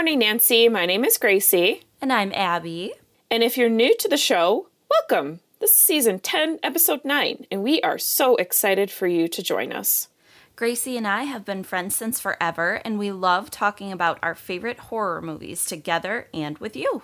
morning, Nancy. My name is Gracie. And I'm Abby. And if you're new to the show, welcome. This is season 10, episode 9, and we are so excited for you to join us. Gracie and I have been friends since forever, and we love talking about our favorite horror movies together and with you.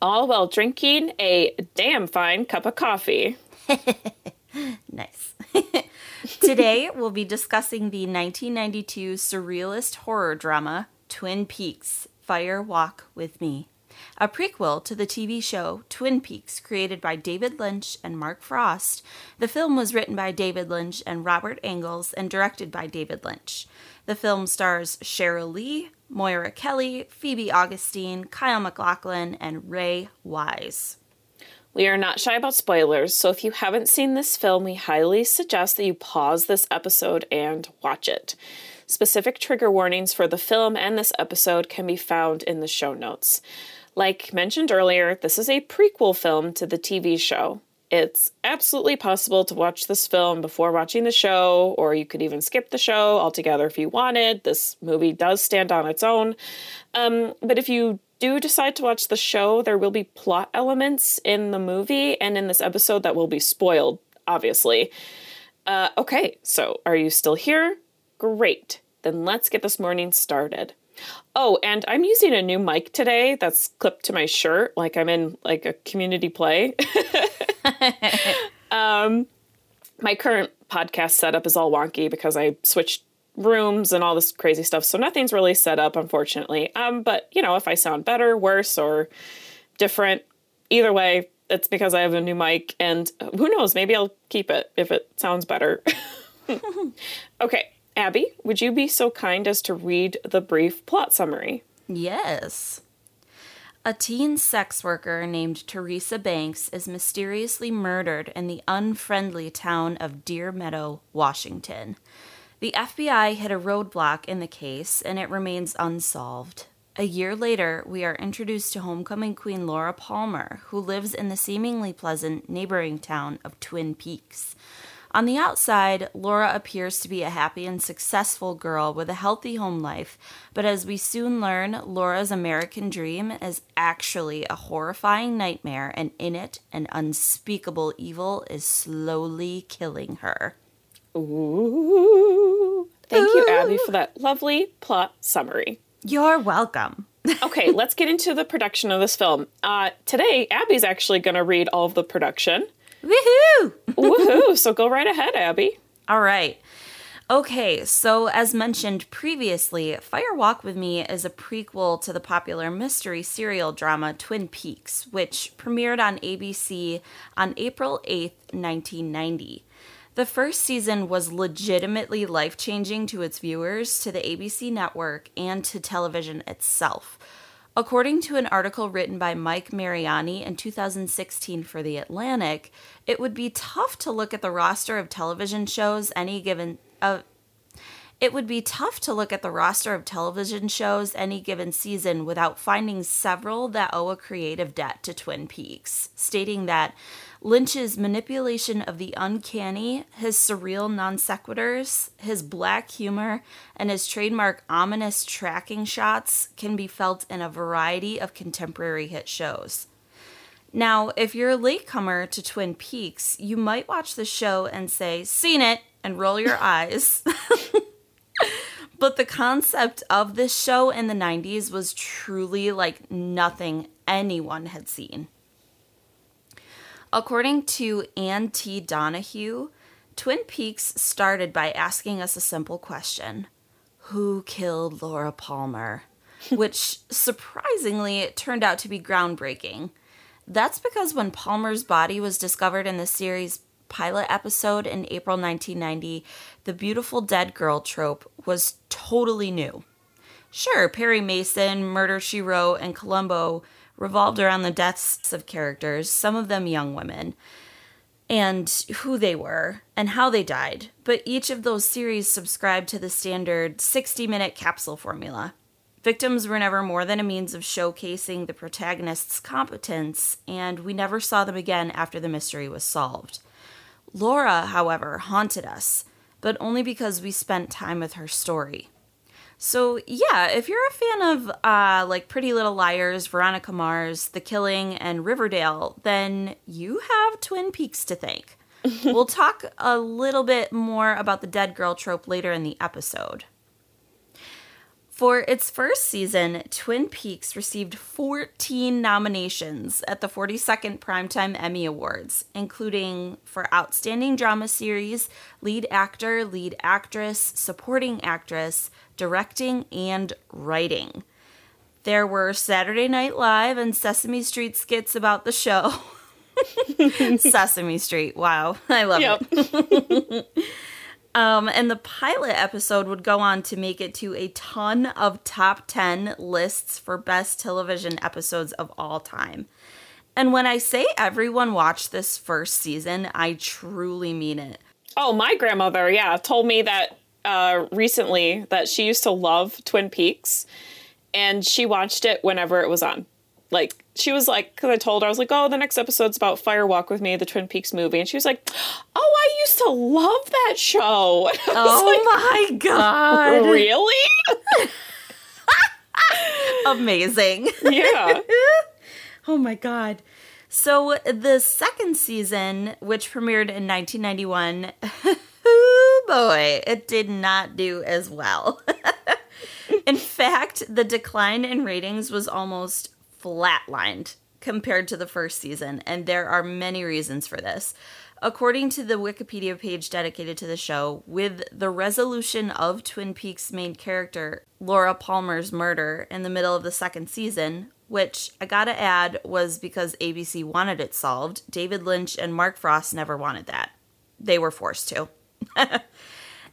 All while drinking a damn fine cup of coffee. nice. Today, we'll be discussing the 1992 surrealist horror drama Twin Peaks Fire Walk with Me, a prequel to the TV show Twin Peaks, created by David Lynch and Mark Frost. The film was written by David Lynch and Robert Engels and directed by David Lynch. The film stars Sheryl Lee, Moira Kelly, Phoebe Augustine, Kyle MacLachlan, and Ray Wise. We are not shy about spoilers, so if you haven't seen this film, we highly suggest that you pause this episode and watch it. Specific trigger warnings for the film and this episode can be found in the show notes. Like mentioned earlier, this is a prequel film to the TV show. It's absolutely possible to watch this film before watching the show, or you could even skip the show altogether if you wanted. This movie does stand on its own. Um, but if you do decide to watch the show, there will be plot elements in the movie and in this episode that will be spoiled, obviously. Uh, okay, so are you still here? Great. Then let's get this morning started. Oh, and I'm using a new mic today that's clipped to my shirt, like I'm in like a community play. um, my current podcast setup is all wonky because I switched rooms and all this crazy stuff, so nothing's really set up, unfortunately. Um, but you know, if I sound better, worse, or different, either way, it's because I have a new mic, and who knows, maybe I'll keep it if it sounds better. okay, Abby, would you be so kind as to read the brief plot summary? Yes. A teen sex worker named Teresa Banks is mysteriously murdered in the unfriendly town of Deer Meadow, Washington. The FBI hit a roadblock in the case and it remains unsolved. A year later, we are introduced to homecoming queen Laura Palmer, who lives in the seemingly pleasant neighboring town of Twin Peaks. On the outside, Laura appears to be a happy and successful girl with a healthy home life, but as we soon learn, Laura's American dream is actually a horrifying nightmare, and in it, an unspeakable evil is slowly killing her. Ooh. Thank Ooh. you, Abby, for that lovely plot summary. You're welcome. okay, let's get into the production of this film. Uh, today, Abby's actually going to read all of the production. Woohoo! Woohoo! So go right ahead, Abby. All right. Okay, so as mentioned previously, Fire Walk with Me is a prequel to the popular mystery serial drama Twin Peaks, which premiered on ABC on April 8th, 1990. The first season was legitimately life changing to its viewers, to the ABC network, and to television itself. According to an article written by Mike Mariani in 2016 for The Atlantic, it would be tough to look at the roster of television shows any given uh, it would be tough to look at the roster of television shows any given season without finding several that owe a creative debt to Twin Peaks, stating that Lynch's manipulation of the uncanny, his surreal non sequiturs, his black humor, and his trademark ominous tracking shots can be felt in a variety of contemporary hit shows. Now, if you're a latecomer to Twin Peaks, you might watch the show and say, Seen it, and roll your eyes. but the concept of this show in the 90s was truly like nothing anyone had seen. According to Ann T. Donahue, Twin Peaks started by asking us a simple question Who killed Laura Palmer? Which surprisingly turned out to be groundbreaking. That's because when Palmer's body was discovered in the series pilot episode in April 1990, the beautiful dead girl trope was totally new. Sure, Perry Mason, Murder She Wrote, and Columbo revolved around the deaths of characters, some of them young women, and who they were and how they died. But each of those series subscribed to the standard 60 minute capsule formula. Victims were never more than a means of showcasing the protagonist's competence, and we never saw them again after the mystery was solved. Laura, however, haunted us, but only because we spent time with her story. So, yeah, if you're a fan of uh, like Pretty Little Liars, Veronica Mars, The Killing, and Riverdale, then you have Twin Peaks to thank. we'll talk a little bit more about the dead girl trope later in the episode. For its first season, Twin Peaks received 14 nominations at the 42nd Primetime Emmy Awards, including for Outstanding Drama Series, Lead Actor, Lead Actress, Supporting Actress, Directing, and Writing. There were Saturday Night Live and Sesame Street skits about the show. Sesame Street, wow, I love yep. it. Um, and the pilot episode would go on to make it to a ton of top 10 lists for best television episodes of all time. And when I say everyone watched this first season, I truly mean it. Oh, my grandmother, yeah, told me that uh, recently that she used to love Twin Peaks and she watched it whenever it was on like she was like because i told her i was like oh the next episode's about fire walk with me the twin peaks movie and she was like oh i used to love that show. Oh like, my god. Really? Amazing. Yeah. Oh my god. So the second season which premiered in 1991 oh boy it did not do as well. In fact the decline in ratings was almost flatlined compared to the first season, and there are many reasons for this. According to the Wikipedia page dedicated to the show, with the resolution of Twin Peaks' main character, Laura Palmer's murder, in the middle of the second season, which I gotta add was because ABC wanted it solved, David Lynch and Mark Frost never wanted that. They were forced to.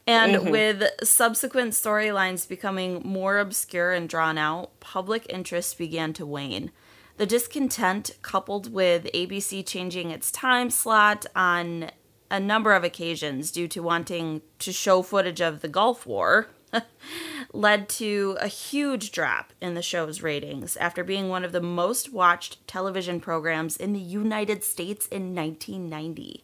and mm-hmm. with subsequent storylines becoming more obscure and drawn out, public interest began to wane. The discontent, coupled with ABC changing its time slot on a number of occasions due to wanting to show footage of the Gulf War, led to a huge drop in the show's ratings after being one of the most watched television programs in the United States in 1990.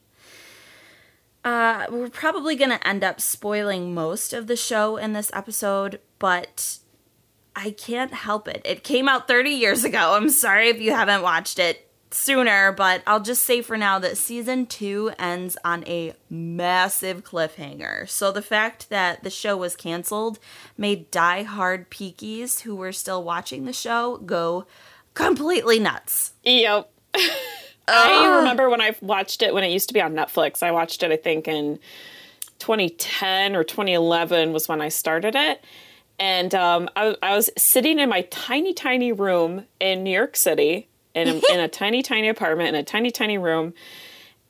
Uh, we're probably going to end up spoiling most of the show in this episode, but I can't help it. It came out 30 years ago. I'm sorry if you haven't watched it sooner, but I'll just say for now that season two ends on a massive cliffhanger. So the fact that the show was canceled made die-hard peakies who were still watching the show go completely nuts. Yep. I remember when I watched it when it used to be on Netflix. I watched it, I think, in 2010 or 2011 was when I started it. And um, I, I, was sitting in my tiny, tiny room in New York City in a, in a tiny, tiny apartment in a tiny, tiny room.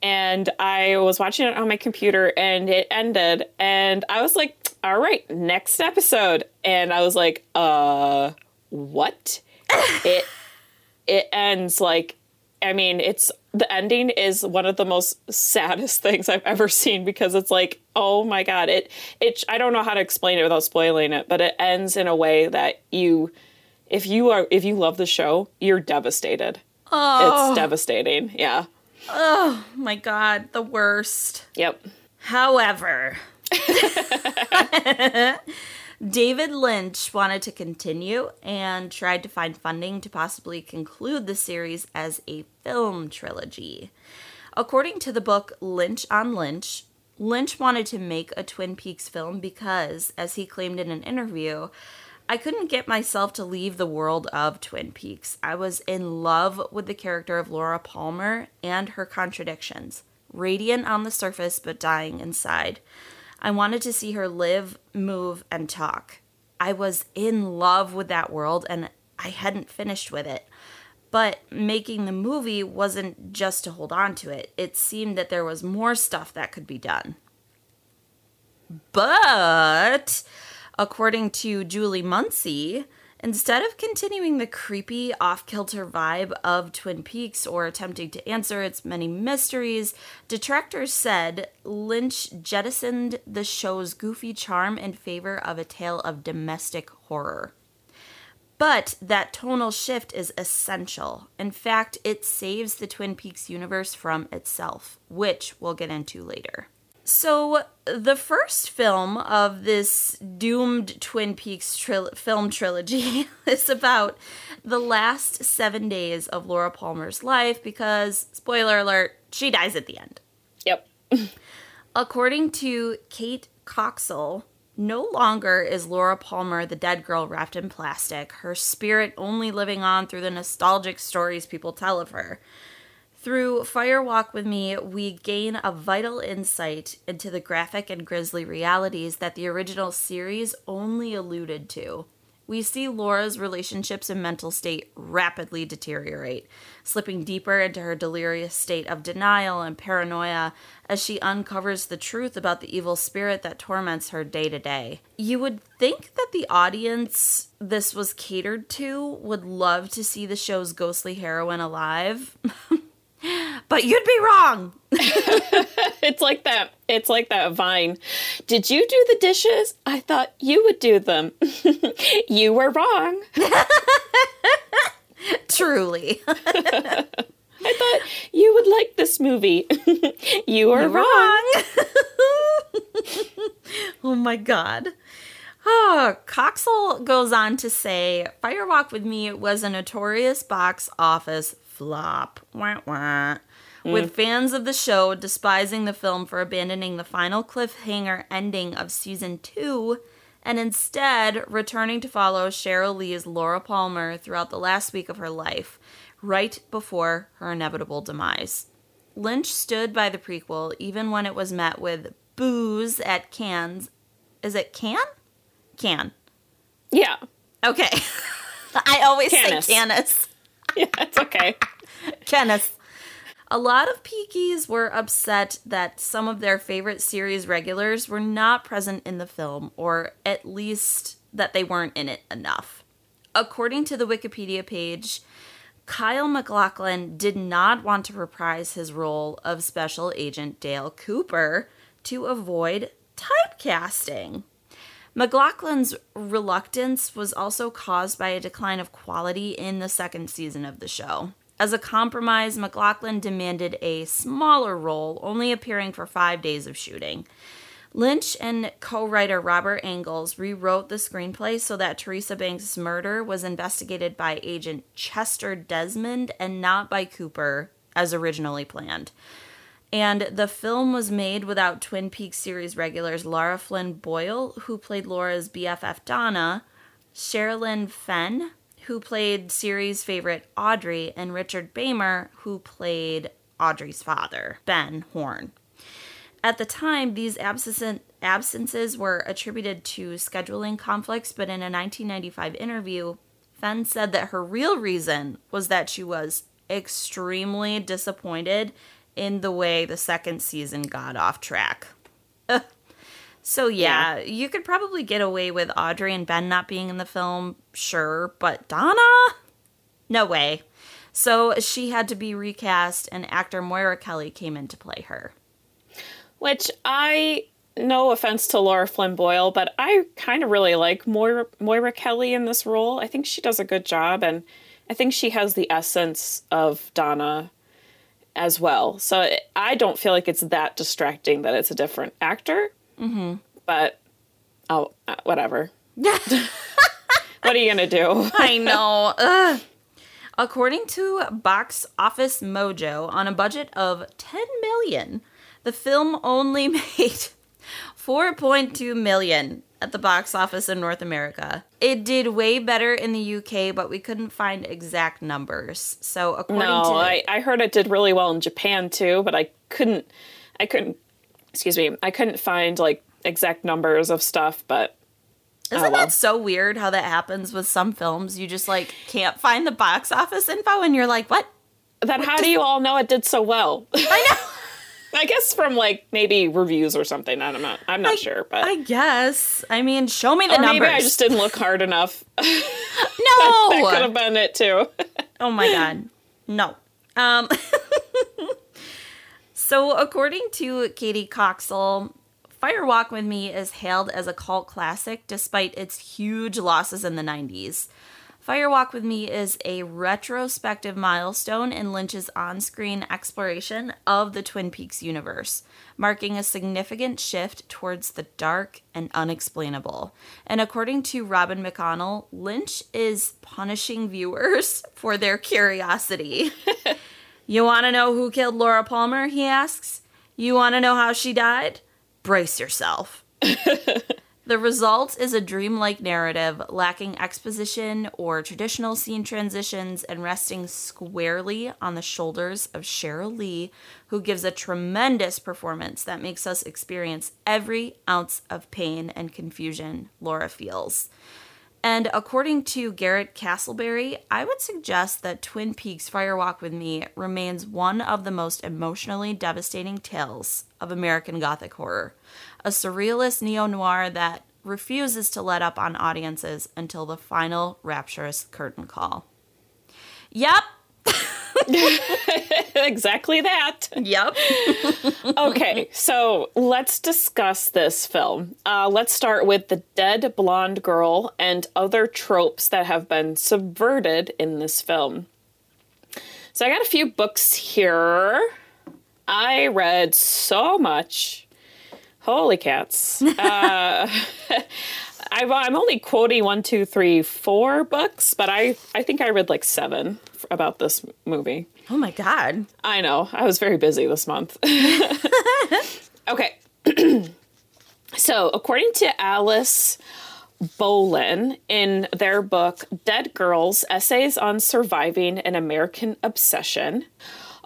And I was watching it on my computer and it ended. And I was like, all right, next episode. And I was like, uh, what? it it ends like I mean, it's the ending is one of the most saddest things I've ever seen because it's like, oh my god, it it I don't know how to explain it without spoiling it, but it ends in a way that you if you are if you love the show, you're devastated. Oh. It's devastating. Yeah. Oh my god, the worst. Yep. However, David Lynch wanted to continue and tried to find funding to possibly conclude the series as a film trilogy. According to the book Lynch on Lynch, Lynch wanted to make a Twin Peaks film because, as he claimed in an interview, I couldn't get myself to leave the world of Twin Peaks. I was in love with the character of Laura Palmer and her contradictions, radiant on the surface but dying inside. I wanted to see her live, move, and talk. I was in love with that world and I hadn't finished with it. But making the movie wasn't just to hold on to it, it seemed that there was more stuff that could be done. But, according to Julie Munsey, Instead of continuing the creepy, off kilter vibe of Twin Peaks or attempting to answer its many mysteries, detractors said Lynch jettisoned the show's goofy charm in favor of a tale of domestic horror. But that tonal shift is essential. In fact, it saves the Twin Peaks universe from itself, which we'll get into later. So, the first film of this doomed Twin Peaks tril- film trilogy is about the last seven days of Laura Palmer's life because, spoiler alert, she dies at the end. Yep. According to Kate Coxell, no longer is Laura Palmer the dead girl wrapped in plastic, her spirit only living on through the nostalgic stories people tell of her. Through Fire Walk with Me, we gain a vital insight into the graphic and grisly realities that the original series only alluded to. We see Laura's relationships and mental state rapidly deteriorate, slipping deeper into her delirious state of denial and paranoia as she uncovers the truth about the evil spirit that torments her day to day. You would think that the audience this was catered to would love to see the show's ghostly heroine alive. but you'd be wrong. it's like that. It's like that vine. Did you do the dishes? I thought you would do them. you were wrong. Truly. I thought you would like this movie. you are wrong. wrong. oh my god. Oh, Coxell goes on to say Firewalk with Me was a notorious box office flop. Wah, wah. Mm. With fans of the show despising the film for abandoning the final cliffhanger ending of season two and instead returning to follow Sheryl Lee's Laura Palmer throughout the last week of her life, right before her inevitable demise. Lynch stood by the prequel even when it was met with boos at Cannes. Is it Can? Can. Yeah. Okay. I always Canis. say Canis. yeah, it's okay. Kenneth. A lot of Peakies were upset that some of their favorite series regulars were not present in the film, or at least that they weren't in it enough. According to the Wikipedia page, Kyle MacLachlan did not want to reprise his role of Special Agent Dale Cooper to avoid typecasting. MacLachlan's reluctance was also caused by a decline of quality in the second season of the show. As a compromise, MacLachlan demanded a smaller role, only appearing for five days of shooting. Lynch and co writer Robert Engels rewrote the screenplay so that Teresa Banks' murder was investigated by agent Chester Desmond and not by Cooper, as originally planned. And the film was made without Twin Peaks series regulars Laura Flynn Boyle, who played Laura's BFF Donna, Sherilyn Fenn, who played series favorite Audrey, and Richard Beymer, who played Audrey's father, Ben Horne. At the time, these absent, absences were attributed to scheduling conflicts, but in a 1995 interview, Fenn said that her real reason was that she was extremely disappointed in the way the second season got off track. so yeah, yeah, you could probably get away with Audrey and Ben not being in the film, sure, but Donna? No way. So she had to be recast and actor Moira Kelly came in to play her. Which I no offense to Laura Flynn Boyle, but I kind of really like Moira, Moira Kelly in this role. I think she does a good job, and I think she has the essence of Donna as well. So I don't feel like it's that distracting that it's a different actor. Mm-hmm. But oh, uh, whatever. what are you gonna do? I know. Ugh. According to Box Office Mojo, on a budget of 10 million, the film only made 4.2 million at the box office in North America. It did way better in the UK, but we couldn't find exact numbers. So according no, to I, I heard it did really well in Japan too, but I couldn't I couldn't excuse me, I couldn't find like exact numbers of stuff, but isn't oh, well. that so weird how that happens with some films? You just like can't find the box office info and you're like, what? Then what how do you all know it did so well? I know. I guess from like maybe reviews or something. I'm not. I'm not I, sure, but I guess. I mean, show me the or numbers. Maybe I just didn't look hard enough. no, that, could have been it too. oh my god, no. Um. So according to Katie Coxell, Fire Walk with Me is hailed as a cult classic despite its huge losses in the 90s. Fire Walk with Me is a retrospective milestone in Lynch's on screen exploration of the Twin Peaks universe, marking a significant shift towards the dark and unexplainable. And according to Robin McConnell, Lynch is punishing viewers for their curiosity. you want to know who killed Laura Palmer? He asks. You want to know how she died? Brace yourself. The result is a dreamlike narrative lacking exposition or traditional scene transitions and resting squarely on the shoulders of Sheryl Lee, who gives a tremendous performance that makes us experience every ounce of pain and confusion Laura feels. And according to Garrett Castleberry, I would suggest that Twin Peaks Fire Walk with Me remains one of the most emotionally devastating tales of American Gothic horror a surrealist neo noir that refuses to let up on audiences until the final rapturous curtain call. Yep. exactly that. Yep. okay, so let's discuss this film. Uh, let's start with the dead blonde girl and other tropes that have been subverted in this film. So I got a few books here. I read so much Holy cats. uh, i am only quoting one, two, three, four books, but I, I think I read like seven about this movie. Oh my God. I know. I was very busy this month. okay. so, according to Alice Bolin in their book Dead Girls Essays on Surviving an American Obsession,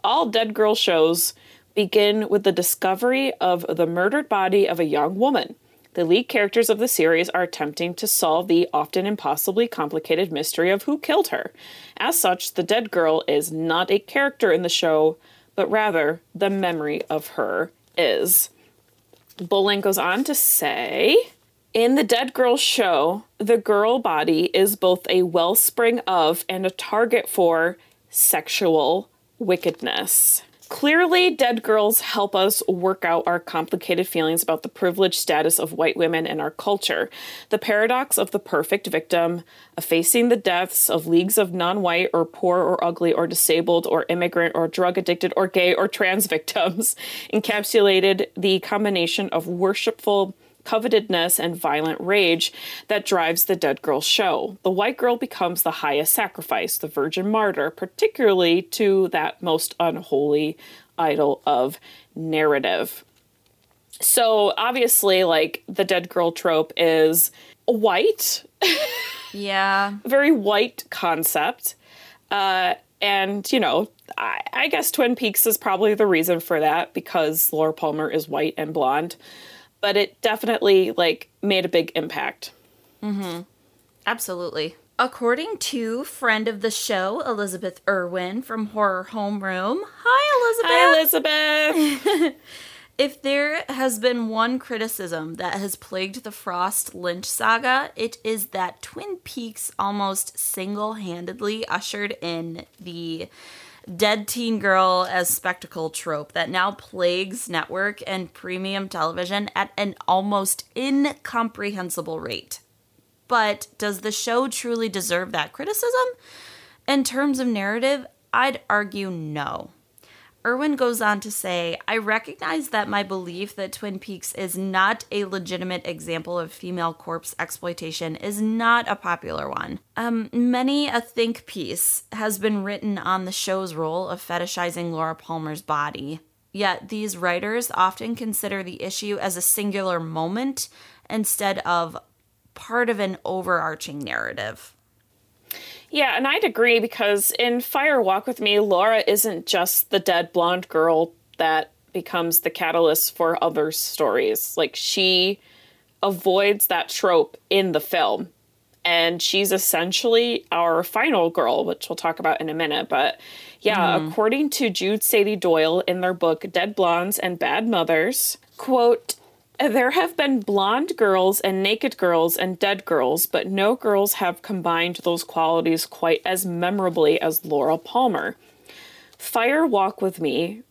all Dead Girl shows begin with the discovery of the murdered body of a young woman. The lead characters of the series are attempting to solve the often impossibly complicated mystery of who killed her. As such, the dead girl is not a character in the show, but rather the memory of her is. Bolin goes on to say In the Dead Girl show, the girl body is both a wellspring of and a target for sexual wickedness. Clearly, Dead Girls help us work out our complicated feelings about the privileged status of white women in our culture. The paradox of the perfect victim, effacing the deaths of leagues of non white or poor or ugly or disabled or immigrant or drug addicted or gay or trans victims, encapsulated the combination of worshipful covetedness, and violent rage that drives the dead girl show. The white girl becomes the highest sacrifice, the virgin martyr, particularly to that most unholy idol of narrative. So obviously, like the dead girl trope is white. yeah. Very white concept. Uh, and, you know, I, I, guess Twin Peaks is probably the reason for that because Laura Palmer is white and blonde but it definitely like made a big impact. Mm-hmm. Absolutely. According to friend of the show, Elizabeth Erwin from Horror Homeroom. Hi, Elizabeth. Hi, Elizabeth. if there has been one criticism that has plagued the Frost Lynch saga, it is that Twin Peaks almost single handedly ushered in the dead teen girl as spectacle trope that now plagues network and premium television at an almost incomprehensible rate. But does the show truly deserve that criticism? In terms of narrative, I'd argue no. Erwin goes on to say, I recognize that my belief that Twin Peaks is not a legitimate example of female corpse exploitation is not a popular one. Um, many a think piece has been written on the show's role of fetishizing Laura Palmer's body. Yet these writers often consider the issue as a singular moment instead of part of an overarching narrative. Yeah, and I'd agree because in Fire Walk with Me, Laura isn't just the dead blonde girl that becomes the catalyst for other stories. Like she avoids that trope in the film. And she's essentially our final girl, which we'll talk about in a minute. But yeah, mm-hmm. according to Jude Sady Doyle in their book Dead Blondes and Bad Mothers, quote, there have been blonde girls and naked girls and dead girls, but no girls have combined those qualities quite as memorably as Laura Palmer. Fire Walk with Me,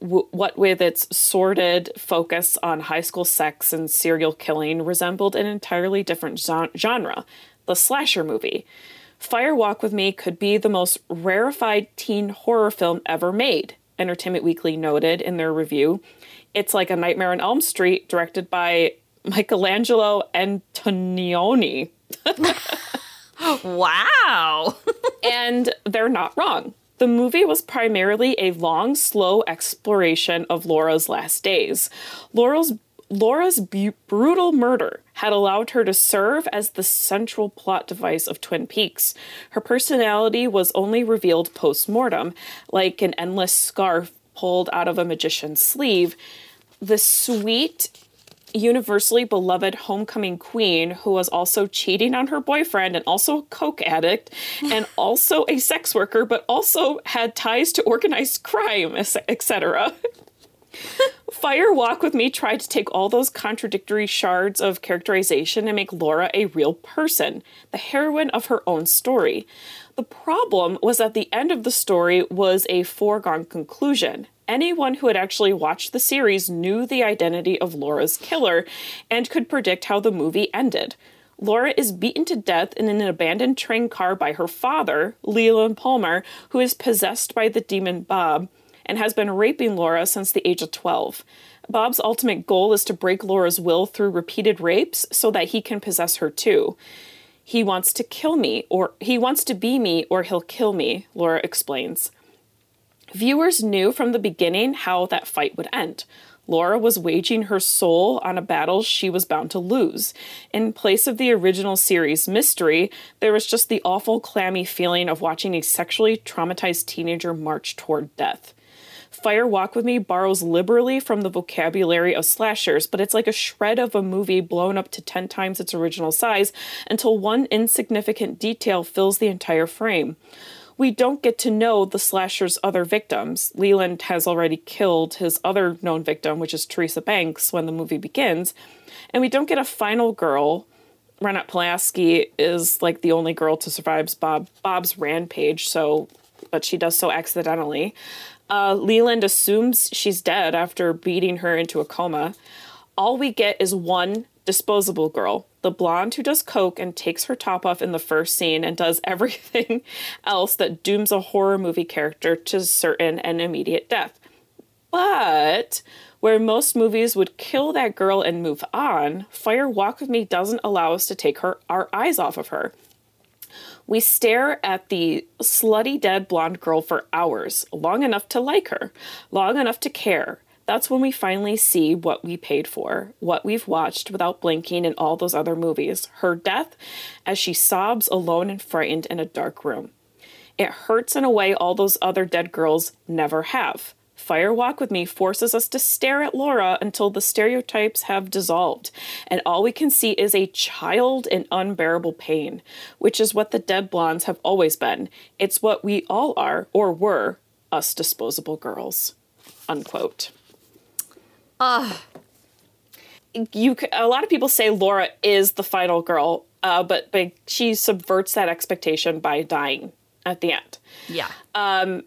w- what with its sordid focus on high school sex and serial killing, resembled an entirely different genre, the slasher movie. Fire Walk with Me could be the most rarefied teen horror film ever made, Entertainment Weekly noted in their review. It's like a Nightmare on Elm Street, directed by Michelangelo Antonioni. wow. and they're not wrong. The movie was primarily a long, slow exploration of Laura's last days. Laura's Laura's bu- brutal murder had allowed her to serve as the central plot device of Twin Peaks. Her personality was only revealed post mortem, like an endless scarf pulled out of a magician's sleeve. The sweet, universally beloved homecoming queen who was also cheating on her boyfriend and also a coke addict and also a sex worker but also had ties to organized crime etc Fire Walk with Me tried to take all those contradictory shards of characterization and make Laura a real person, the heroine of her own story. The problem was that the end of the story was a foregone conclusion. Anyone who had actually watched the series knew the identity of Laura's killer and could predict how the movie ended. Laura is beaten to death in an abandoned train car by her father, Leland Palmer, who is possessed by the demon Bob and has been raping Laura since the age of 12. Bob's ultimate goal is to break Laura's will through repeated rapes so that he can possess her too. He wants to kill me, or he wants to be me, or he'll kill me, Laura explains. Viewers knew from the beginning how that fight would end. Laura was waging her soul on a battle she was bound to lose. In place of the original series mystery, there was just the awful, clammy feeling of watching a sexually traumatized teenager march toward death. Fire Walk with Me borrows liberally from the vocabulary of slashers, but it's like a shred of a movie blown up to 10 times its original size until one insignificant detail fills the entire frame. We don't get to know the slasher's other victims. Leland has already killed his other known victim, which is Teresa Banks, when the movie begins. And we don't get a final girl. Ronette Pulaski is like the only girl to survive Bob Bob's rampage, so but she does so accidentally. Uh, Leland assumes she's dead after beating her into a coma. All we get is one disposable girl, the blonde who does coke and takes her top off in the first scene and does everything else that dooms a horror movie character to certain and immediate death. But where most movies would kill that girl and move on, Fire Walk with Me doesn't allow us to take her our eyes off of her. We stare at the slutty dead blonde girl for hours, long enough to like her, long enough to care. That's when we finally see what we paid for, what we've watched without blinking in all those other movies her death as she sobs alone and frightened in a dark room. It hurts in a way all those other dead girls never have. Fire Walk with Me forces us to stare at Laura until the stereotypes have dissolved, and all we can see is a child in unbearable pain, which is what the dead blondes have always been. It's what we all are, or were, us disposable girls. Unquote. Ugh. You, a lot of people say Laura is the final girl, uh, but, but she subverts that expectation by dying at the end. Yeah. Um,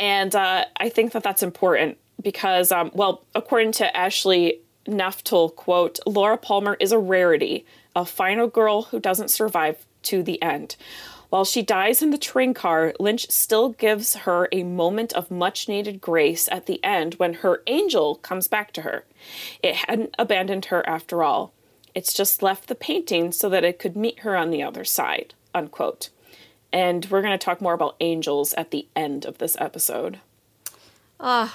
and uh, I think that that's important because, um, well, according to Ashley Neftel, quote, Laura Palmer is a rarity, a final girl who doesn't survive to the end. While she dies in the train car, Lynch still gives her a moment of much needed grace at the end when her angel comes back to her. It hadn't abandoned her after all. It's just left the painting so that it could meet her on the other side. Unquote. And we're going to talk more about angels at the end of this episode. Uh,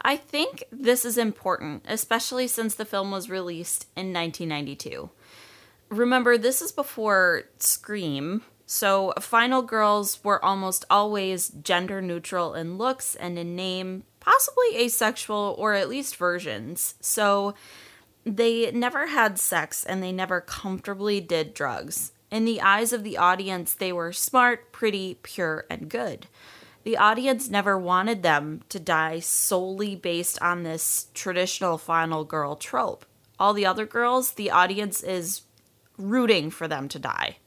I think this is important, especially since the film was released in 1992. Remember, this is before Scream, so Final Girls were almost always gender neutral in looks and in name, possibly asexual or at least versions. So they never had sex and they never comfortably did drugs. In the eyes of the audience, they were smart, pretty, pure, and good. The audience never wanted them to die solely based on this traditional final girl trope. All the other girls, the audience is rooting for them to die.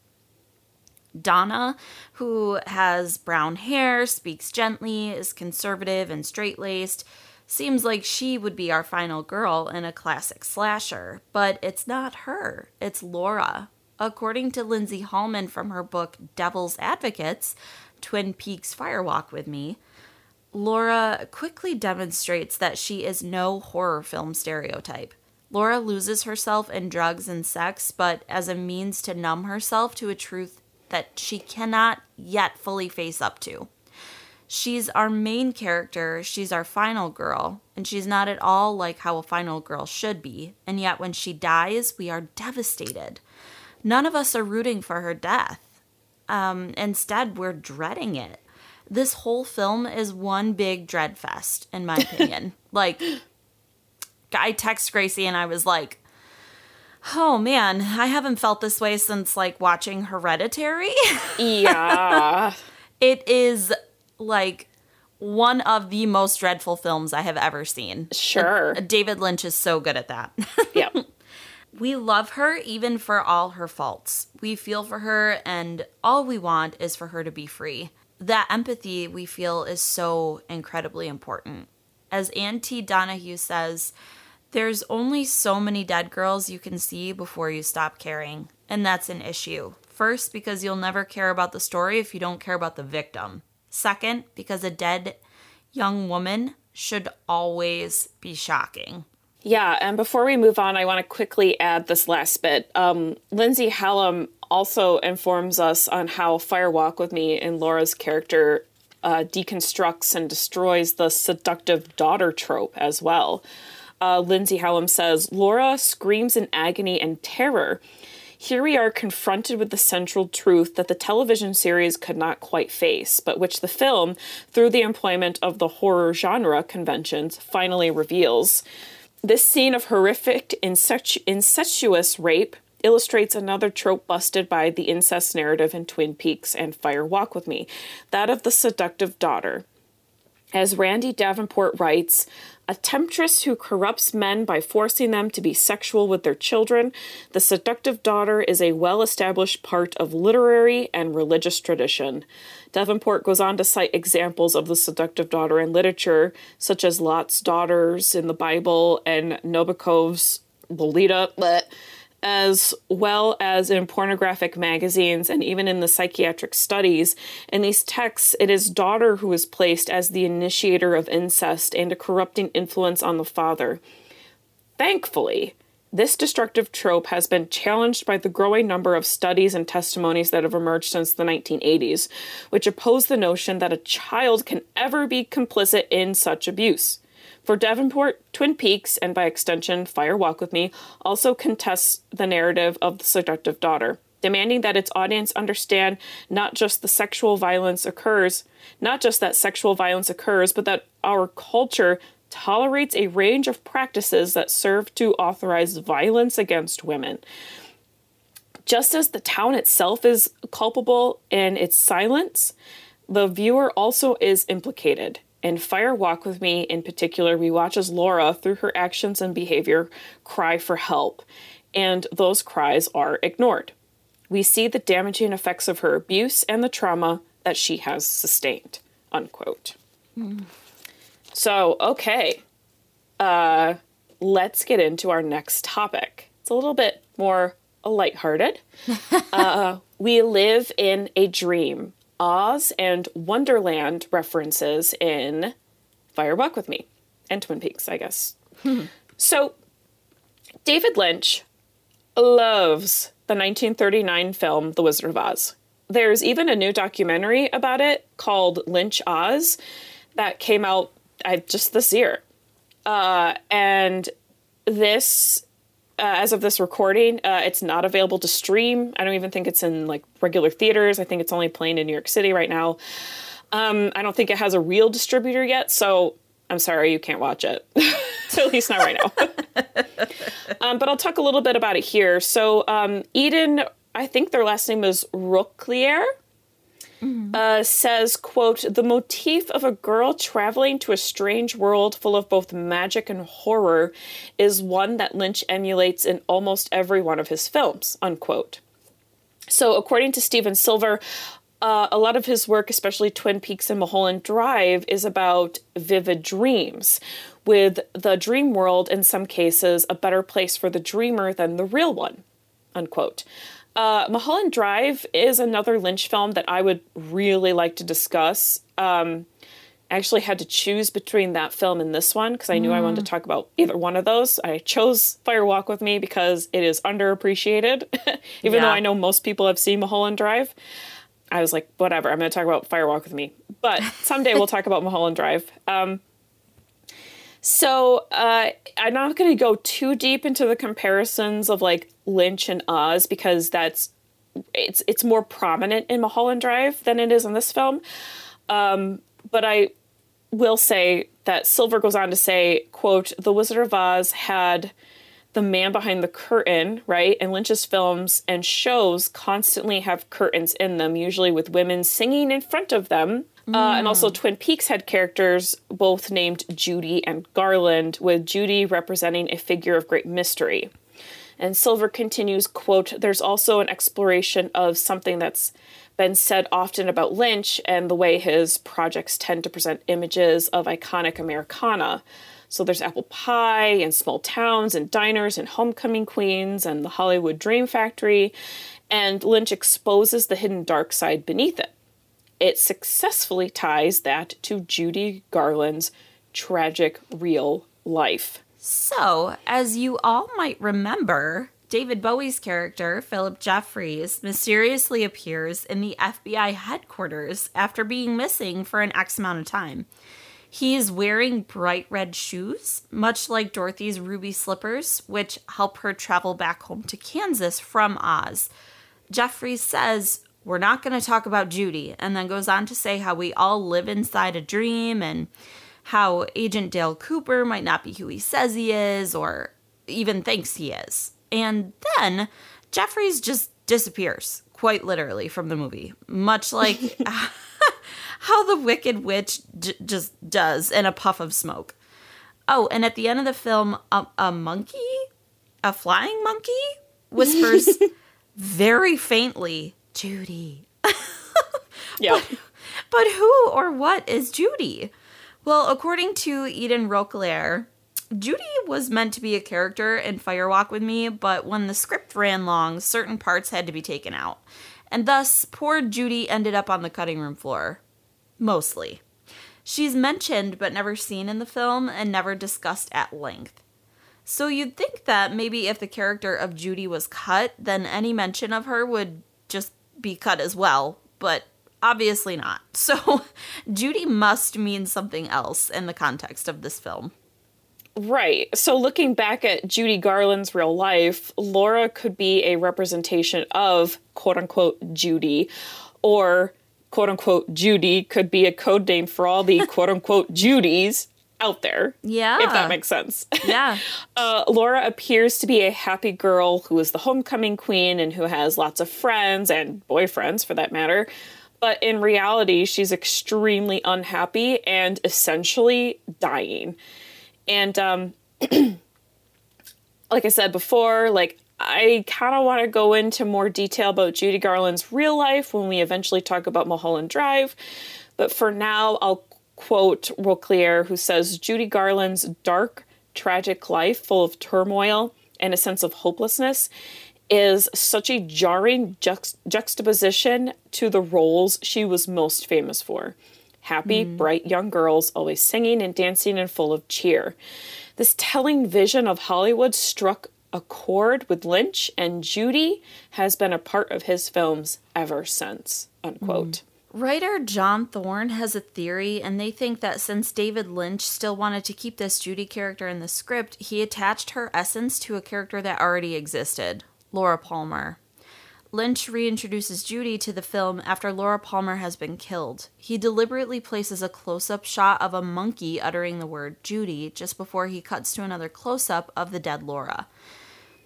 Donna, who has brown hair, speaks gently, is conservative and straight laced, seems like she would be our final girl in a classic slasher, but it's not her, it's Laura. According to Lindsay Hallam from her book Devil's Advocates, Twin Peaks Firewalk with Me, Laura quickly demonstrates that she is no horror film stereotype. Laura loses herself in drugs and sex, but as a means to numb herself to a truth that she cannot yet fully face up to. She's our main character, she's our final girl, and she's not at all like how a final girl should be, and yet when she dies, we are devastated. None of us are rooting for her death. Um, instead, we're dreading it. This whole film is one big dread fest, in my opinion. like, I text Gracie and I was like, oh man, I haven't felt this way since like watching Hereditary. Yeah. it is like one of the most dreadful films I have ever seen. Sure. And David Lynch is so good at that. yeah. We love her even for all her faults. We feel for her, and all we want is for her to be free. That empathy we feel is so incredibly important. As Ann T. Donahue says, there's only so many dead girls you can see before you stop caring, and that's an issue. First, because you'll never care about the story if you don't care about the victim. Second, because a dead young woman should always be shocking. Yeah, and before we move on, I want to quickly add this last bit. Um, Lindsay Hallam also informs us on how Fire Walk with Me and Laura's character uh, deconstructs and destroys the seductive daughter trope as well. Uh, Lindsay Hallam says Laura screams in agony and terror. Here we are confronted with the central truth that the television series could not quite face, but which the film, through the employment of the horror genre conventions, finally reveals. This scene of horrific, incestuous rape illustrates another trope busted by the incest narrative in Twin Peaks and Fire Walk with Me that of the seductive daughter. As Randy Davenport writes, a temptress who corrupts men by forcing them to be sexual with their children, the seductive daughter is a well established part of literary and religious tradition. Davenport goes on to cite examples of the seductive daughter in literature, such as Lot's daughters in the Bible and Nabokov's Lolita. Bleh as well as in pornographic magazines and even in the psychiatric studies. In these texts, it is daughter who is placed as the initiator of incest and a corrupting influence on the father. Thankfully, this destructive trope has been challenged by the growing number of studies and testimonies that have emerged since the 1980s, which oppose the notion that a child can ever be complicit in such abuse. For Davenport, Twin Peaks, and by extension, Fire Walk with Me, also contests the narrative of the seductive daughter, demanding that its audience understand not just the sexual violence occurs, not just that sexual violence occurs, but that our culture tolerates a range of practices that serve to authorize violence against women. Just as the town itself is culpable in its silence, the viewer also is implicated. In Fire Walk with Me, in particular, we watch as Laura, through her actions and behavior, cry for help, and those cries are ignored. We see the damaging effects of her abuse and the trauma that she has sustained. Unquote. Mm. So, okay, uh, let's get into our next topic. It's a little bit more lighthearted. uh, we live in a dream Oz and Wonderland references in Fire Walk with Me and Twin Peaks, I guess. so, David Lynch loves the 1939 film The Wizard of Oz. There's even a new documentary about it called Lynch Oz that came out uh, just this year. Uh, and this uh, as of this recording, uh, it's not available to stream. I don't even think it's in like regular theaters. I think it's only playing in New York City right now. Um, I don't think it has a real distributor yet, so I'm sorry you can't watch it. at least not right now. um, but I'll talk a little bit about it here. So um, Eden, I think their last name is Rooklier mm-hmm. uh, says, quote, the motif of a girl traveling to a strange world full of both magic and horror is one that Lynch emulates in almost every one of his films, unquote. So, according to Steven Silver, uh, a lot of his work, especially Twin Peaks and Mulholland Drive, is about vivid dreams, with the dream world, in some cases, a better place for the dreamer than the real one. unquote. Uh, Mulholland Drive is another Lynch film that I would really like to discuss. Um, I actually had to choose between that film and this one because I knew mm. I wanted to talk about either one of those. I chose Fire Walk with Me because it is underappreciated, even yeah. though I know most people have seen Mulholland Drive. I was like, whatever, I'm going to talk about Fire Walk with Me. But someday we'll talk about Mulholland Drive. Um, so uh, I'm not going to go too deep into the comparisons of like Lynch and Oz because that's it's it's more prominent in Mulholland Drive than it is in this film. Um, but I will say that Silver goes on to say, "quote The Wizard of Oz had." the man behind the curtain, right? And Lynch's films and shows constantly have curtains in them, usually with women singing in front of them. Mm. Uh, and also, Twin Peaks had characters both named Judy and Garland, with Judy representing a figure of great mystery. And Silver continues, quote, there's also an exploration of something that's been said often about Lynch and the way his projects tend to present images of iconic Americana. So there's apple pie and small towns and diners and homecoming queens and the Hollywood Dream Factory. And Lynch exposes the hidden dark side beneath it. It successfully ties that to Judy Garland's tragic real life. So, as you all might remember, David Bowie's character, Philip Jeffries, mysteriously appears in the FBI headquarters after being missing for an X amount of time. He is wearing bright red shoes, much like Dorothy's ruby slippers, which help her travel back home to Kansas from Oz. Jeffries says, We're not going to talk about Judy, and then goes on to say how we all live inside a dream and how Agent Dale Cooper might not be who he says he is or even thinks he is. And then Jeffries just disappears, quite literally, from the movie, much like. how the Wicked Witch j- just does in a puff of smoke. Oh, and at the end of the film, a, a monkey, a flying monkey, whispers very faintly, Judy. yeah. But, but who or what is Judy? Well, according to Eden Roquelaire, Judy was meant to be a character in Fire Walk with Me, but when the script ran long, certain parts had to be taken out. And thus, poor Judy ended up on the cutting room floor mostly. She's mentioned but never seen in the film and never discussed at length. So you'd think that maybe if the character of Judy was cut, then any mention of her would be cut as well, but obviously not. So Judy must mean something else in the context of this film. Right. So looking back at Judy Garland's real life, Laura could be a representation of quote unquote Judy or quote unquote Judy could be a code name for all the quote unquote Judys out there. Yeah. If that makes sense. Yeah. uh, Laura appears to be a happy girl who is the homecoming queen and who has lots of friends and boyfriends for that matter. But in reality, she's extremely unhappy and essentially dying. And um, like I said before, like I kind of want to go into more detail about Judy Garland's real life when we eventually talk about Mulholland Drive. But for now, I'll quote Roquelaire, who says Judy Garland's dark, tragic life, full of turmoil and a sense of hopelessness, is such a jarring juxt- juxtaposition to the roles she was most famous for happy, mm. bright young girls, always singing and dancing and full of cheer. This telling vision of Hollywood struck a chord with Lynch, and Judy has been a part of his films ever since. Unquote. Mm. Writer John Thorne has a theory, and they think that since David Lynch still wanted to keep this Judy character in the script, he attached her essence to a character that already existed Laura Palmer. Lynch reintroduces Judy to the film after Laura Palmer has been killed. He deliberately places a close up shot of a monkey uttering the word Judy just before he cuts to another close up of the dead Laura.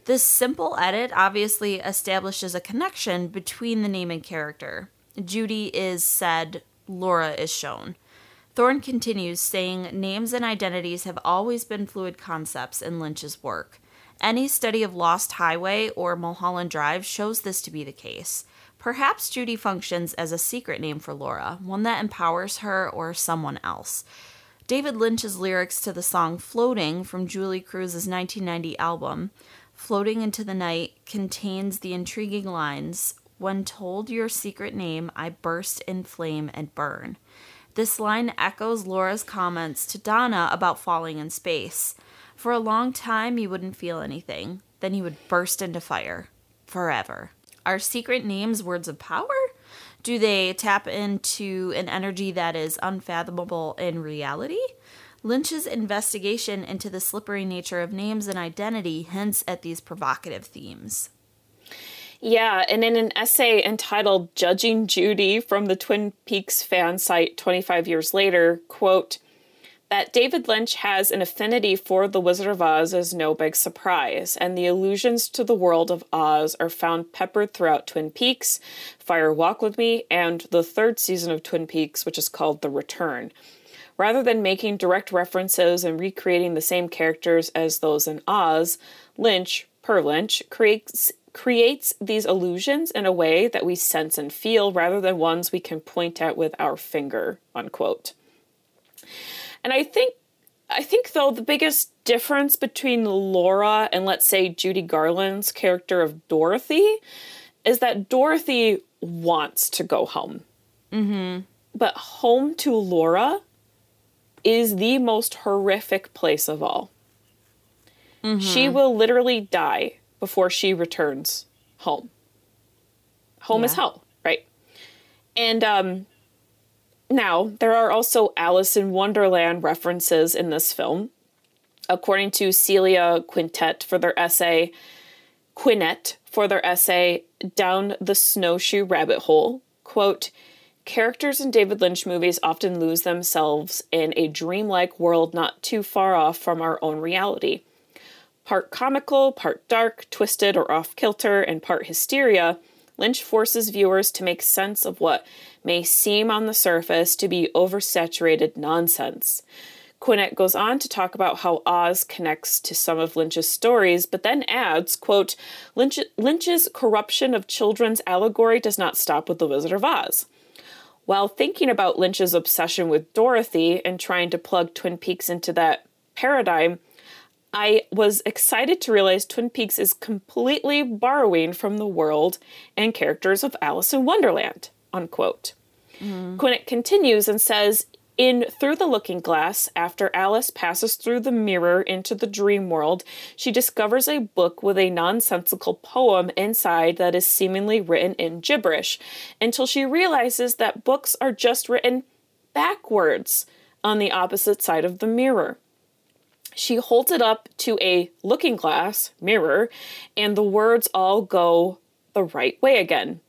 This simple edit obviously establishes a connection between the name and character. Judy is said, Laura is shown. Thorne continues, saying names and identities have always been fluid concepts in Lynch's work. Any study of Lost Highway or Mulholland Drive shows this to be the case. Perhaps Judy functions as a secret name for Laura, one that empowers her or someone else. David Lynch's lyrics to the song Floating from Julee Cruise's 1990 album floating into the night, contains the intriguing lines When told your secret name, I burst in flame and burn. This line echoes Laura's comments to Donna about falling in space. For a long time, you wouldn't feel anything. Then you would burst into fire. Forever. Are secret names words of power? Do they tap into an energy that is unfathomable in reality? Lynch's investigation into the slippery nature of names and identity hints at these provocative themes. Yeah, and in an essay entitled Judging Judy from the Twin Peaks fan site 25 years later, quote, that David Lynch has an affinity for The Wizard of Oz is no big surprise, and the allusions to the world of Oz are found peppered throughout Twin Peaks, Fire Walk with Me, and the third season of Twin Peaks, which is called The Return. Rather than making direct references and recreating the same characters as those in Oz, Lynch, per Lynch, creates creates these illusions in a way that we sense and feel rather than ones we can point at with our finger unquote and i think i think though the biggest difference between laura and let's say judy garland's character of dorothy is that dorothy wants to go home mm-hmm. but home to laura is the most horrific place of all mm-hmm. she will literally die before she returns home. Home yeah. is hell, right? And um, now, there are also Alice in Wonderland references in this film. According to Celia Quintet for their essay, Quinet for their essay, Down the Snowshoe Rabbit Hole, quote, Characters in David Lynch movies often lose themselves in a dreamlike world not too far off from our own reality part comical, part dark, twisted, or off kilter, and part hysteria, Lynch forces viewers to make sense of what may seem on the surface to be oversaturated nonsense. Quinet goes on to talk about how Oz connects to some of Lynch's stories, but then adds, quote, Lynch, Lynch's corruption of children's allegory does not stop with The Wizard of Oz. While thinking about Lynch's obsession with Dorothy and trying to plug Twin Peaks into that paradigm, I was excited to realize Twin Peaks is completely borrowing from the world and characters of Alice in Wonderland. Unquote. Mm. Quinet continues and says, in Through the Looking Glass, after Alice passes through the mirror into the dream world, she discovers a book with a nonsensical poem inside that is seemingly written in gibberish, until she realizes that books are just written backwards on the opposite side of the mirror. She holds it up to a looking glass mirror, and the words all go the right way again.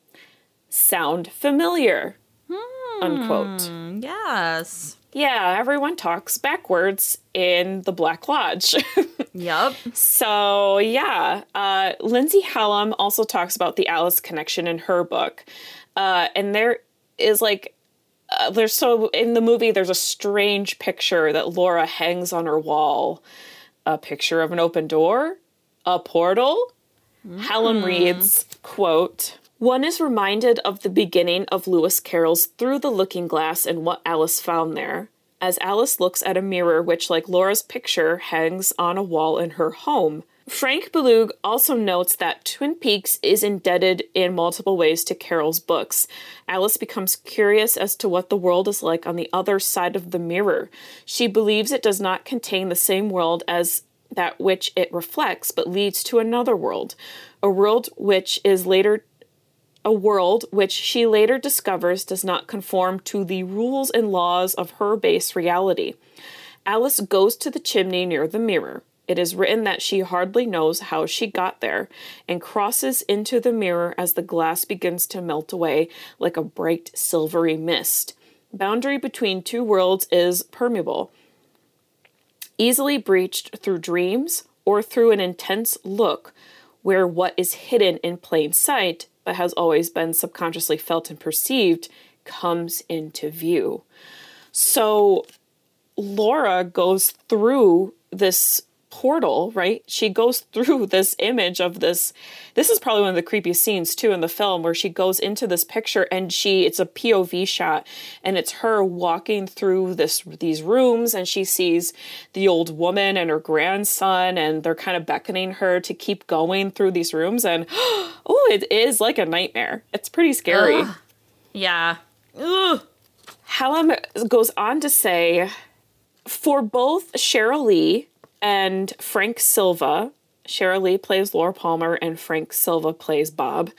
Sound familiar? Hmm, unquote. Yes. Yeah, everyone talks backwards in the Black Lodge. yep. So, yeah, uh, Lindsay Hallam also talks about the Alice connection in her book. Uh, and there is like uh, there's so in the movie there's a strange picture that Laura hangs on her wall, a picture of an open door, a portal. Mm. Hallam reads, quote, one is reminded of the beginning of Lewis Carroll's Through the Looking Glass and what Alice found there, as Alice looks at a mirror which, like Laura's picture, hangs on a wall in her home. Frank Balug also notes that Twin Peaks is indebted in multiple ways to Carroll's books. Alice becomes curious as to what the world is like on the other side of the mirror. She believes it does not contain the same world as that which it reflects, but leads to another world, a world which is later a world which she later discovers does not conform to the rules and laws of her base reality. Alice goes to the chimney near the mirror. It is written that she hardly knows how she got there and crosses into the mirror as the glass begins to melt away like a bright silvery mist. Boundary between two worlds is permeable, easily breached through dreams or through an intense look where what is hidden in plain sight but has always been subconsciously felt and perceived comes into view. So Laura goes through this portal, right? She goes through this image of this. This is probably one of the creepiest scenes too in the film where she goes into this picture and she it's a POV shot and it's her walking through this these rooms and she sees the old woman and her grandson and they're kind of beckoning her to keep going through these rooms and oh, it is like a nightmare. It's pretty scary. Ugh. Yeah. Ugh. Hallam goes on to say for both Sheryl Lee and Frank Silva, Sheryl Lee plays Laura Palmer and Frank Silva plays Bob.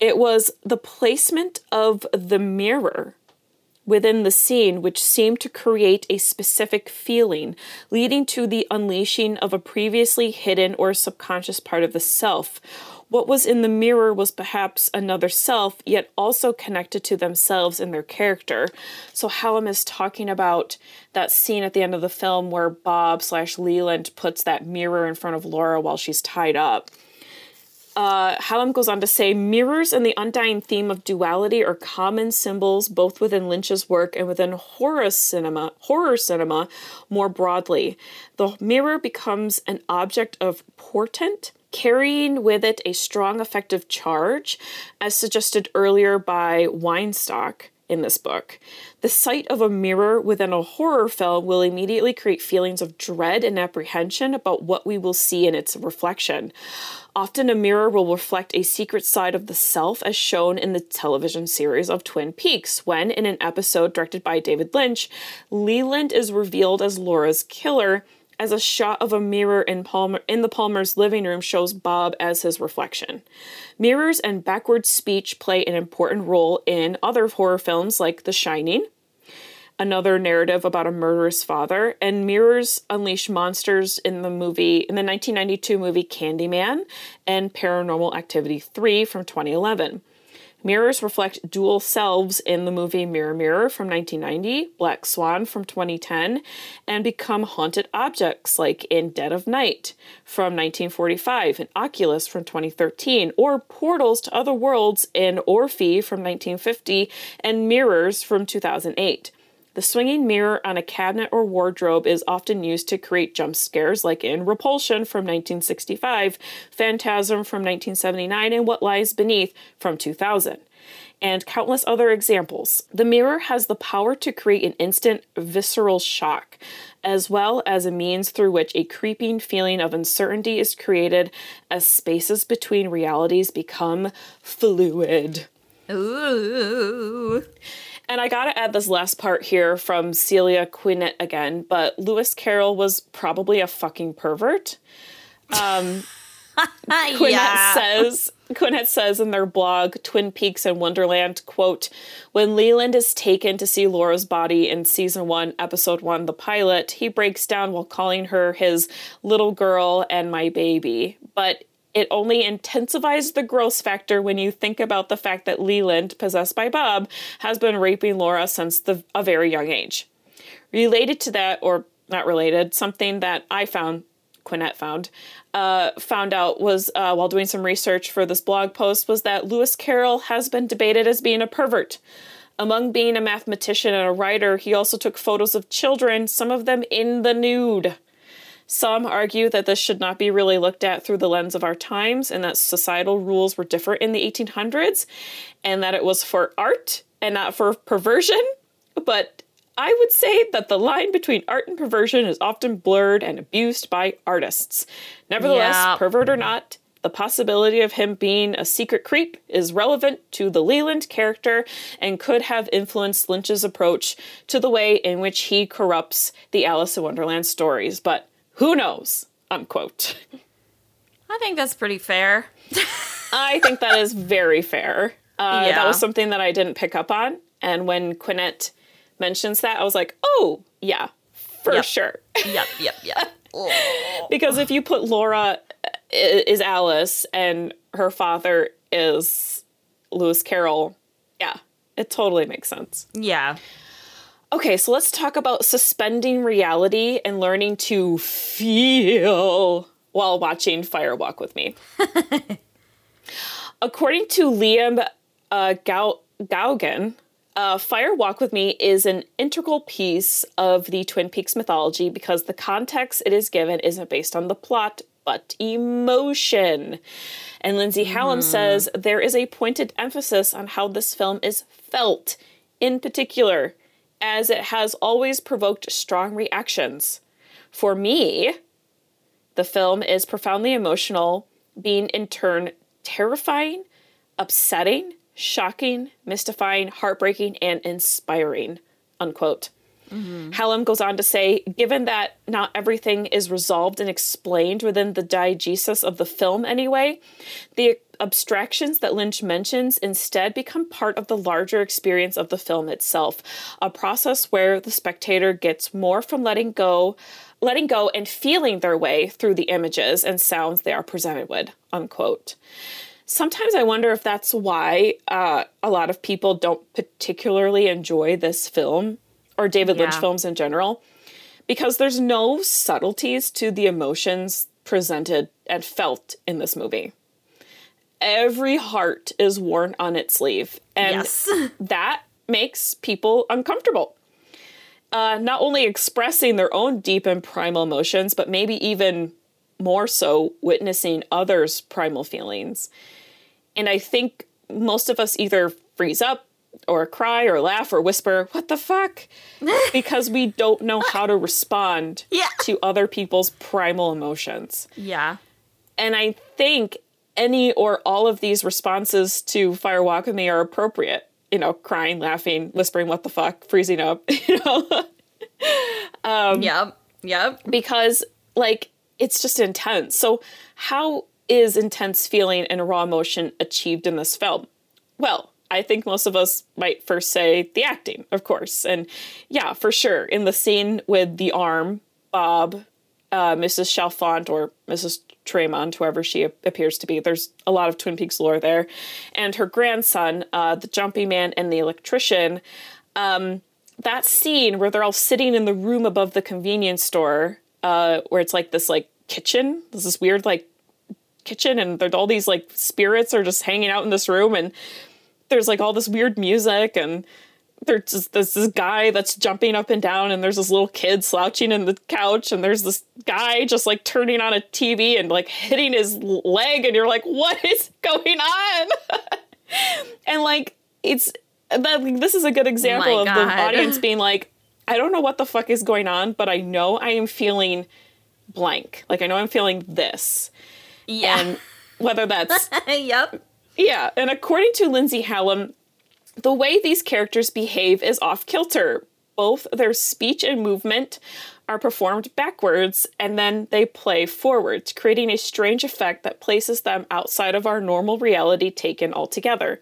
It was the placement of the mirror within the scene which seemed to create a specific feeling, leading to the unleashing of a previously hidden or subconscious part of the self, what was in the mirror was perhaps another self, yet also connected to themselves and their character. So Hallam is talking about that scene at the end of the film where Bob slash Leland puts that mirror in front of Laura while she's tied up. Uh, Hallam goes on to say mirrors and the undying theme of duality are common symbols both within Lynch's work and within horror cinema, horror cinema more broadly. The mirror becomes an object of portent carrying with it a strong effective charge, as suggested earlier by Weinstock in this book. The sight of a mirror within a horror film will immediately create feelings of dread and apprehension about what we will see in its reflection. Often, a mirror will reflect a secret side of the self, as shown in the television series of Twin Peaks, when, in an episode directed by David Lynch, Leland is revealed as Laura's killer as a shot of a mirror in Palmer in the Palmer's living room shows Bob as his reflection. Mirrors and backward speech play an important role in other horror films like The Shining, another narrative about a murderous father, and mirrors unleash monsters in the movie in the 1992 movie Candyman and Paranormal Activity 3 from 2011. Mirrors reflect dual selves in the movie Mirror Mirror from 1990, Black Swan from 2010, and become haunted objects like in Dead of Night from 1945 and Oculus from 2013, or portals to other worlds in Orphée from 1950 and Mirrors from 2008. The swinging mirror on a cabinet or wardrobe is often used to create jump scares, like in Repulsion from 1965, Phantasm from 1979, and What Lies Beneath from 2000 and countless other examples. The mirror has the power to create an instant visceral shock, as well as a means through which a creeping feeling of uncertainty is created as spaces between realities become fluid. Ooh. And I gotta add this last part here from Celia Quinnett again, but Lewis Carroll was probably a fucking pervert. Um, Quinnett yeah. says Quinnett says in their blog Twin Peaks and Wonderland, quote, when Leland is taken to see Laura's body in season 1, episode 1, the pilot, he breaks down while calling her his little girl and my baby. But it only intensifies the gross factor when you think about the fact that Leland, possessed by Bob, has been raping Laura since the, a very young age. Related to that, or not related, something that I found, Quinette found, uh, found out was uh, while doing some research for this blog post was that Lewis Carroll has been debated as being a pervert. Among being a mathematician and a writer, he also took photos of children, some of them in the nude. Some argue that this should not be really looked at through the lens of our times and that societal rules were different in the 1800s and that it was for art and not for perversion. But I would say that the line between art and perversion is often blurred and abused by artists. Nevertheless, Yeah. pervert or not, the possibility of him being a secret creep is relevant to the Leland character and could have influenced Lynch's approach to the way in which he corrupts the Alice in Wonderland stories. But who knows? Unquote. I think that's pretty fair. I think that is very fair. Uh, That was something that I didn't pick up on. And when Quinette mentions that, I was like, oh, yeah, for Yep. sure. yep, yep, yep. because if you put Laura uh, is Alice and her father is Lewis Carroll, yeah, it totally makes sense. yeah. Okay, so let's talk about suspending reality and learning to feel while watching Fire Walk with Me. According to Liam uh, Gau- Gaugen, uh, Fire Walk with Me is an integral piece of the Twin Peaks mythology because the context it is given isn't based on the plot, but emotion. And Lindsay Hallam mm. says there is a pointed emphasis on how this film is felt, in particular, as it has always provoked strong reactions. For me, the film is profoundly emotional, being in turn terrifying, upsetting, shocking, mystifying, heartbreaking, and inspiring. Unquote. Mm-hmm. Hallam goes on to say, given that not everything is resolved and explained within the diegesis of the film anyway, the abstractions that Lynch mentions instead become part of the larger experience of the film itself, a process where the spectator gets more from letting go, letting go and feeling their way through the images and sounds they are presented with. Unquote sometimes I wonder if that's why uh, a lot of people don't particularly enjoy this film or David yeah. Lynch films in general, because there's no subtleties to the emotions presented and felt in this movie. Every heart is worn on its sleeve, and yes. that makes people uncomfortable. Uh, not only expressing their own deep and primal emotions, but maybe even more so witnessing others' primal feelings. And I think most of us either freeze up or cry or laugh or whisper, What the fuck? because we don't know how to respond yeah. to other people's primal emotions. Yeah. And I think any or all of these responses to Fire Walk with Me are appropriate. You know, crying, laughing, whispering, What the fuck, freezing up, you know? um, yep. Yep. Because, like, it's just intense. So, how is intense feeling and raw emotion achieved in this film? Well, I think most of us might first say the acting, of course. And yeah, for sure. In the scene with the arm, Bob, uh, Mrs. Chalfant, or Mrs. Tremont, whoever she appears to be, there's a lot of Twin Peaks lore there, and her grandson, uh, the jumpy man and the electrician. Um, that scene where they're all sitting in the room above the convenience store, uh, where it's like this like kitchen, this weird like kitchen and there's all these like spirits are just hanging out in this room and there's like all this weird music and there's just this, this guy that's jumping up and down and there's this little kid slouching in the couch and there's this guy just like turning on a TV and like hitting his leg and you're like what is going on and like it's that like, this is a good example oh of God. the audience being like I don't know what the fuck is going on but I know I am feeling blank like I know I'm feeling this yeah. And whether that's. yep. Yeah. And according to Lindsay Hallam, the way these characters behave is off kilter. Both their speech and movement are performed backwards and then they play forwards, creating a strange effect that places them outside of our normal reality taken altogether.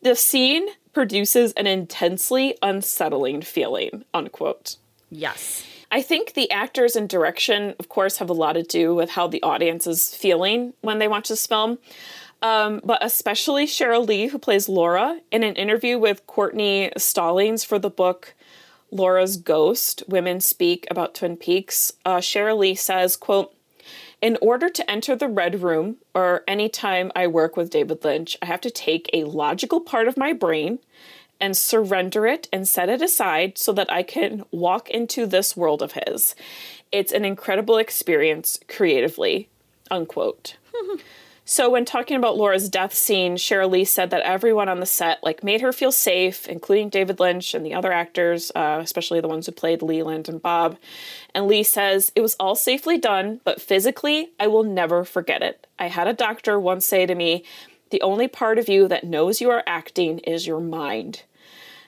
The scene produces an intensely unsettling feeling, unquote. Yes. I think the actors and direction, of course, have a lot to do with how the audience is feeling when they watch this film. Um, but especially Sheryl Lee, who plays Laura, in an interview with Courtney Stallings for the book Laura's Ghost, Women Speak About Twin Peaks, uh, Sheryl Lee says, quote, in order to enter the Red Room, or any time I work with David Lynch, I have to take a logical part of my brain and surrender it and set it aside so that I can walk into this world of his. It's an incredible experience creatively. Unquote. so when talking about Laura's death scene, Sheryl Lee said that everyone on the set like made her feel safe, including David Lynch and the other actors, uh, especially the ones who played Leland and Bob. And Lee says it was all safely done, but physically, I will never forget it. I had a doctor once say to me, "The only part of you that knows you are acting is your mind."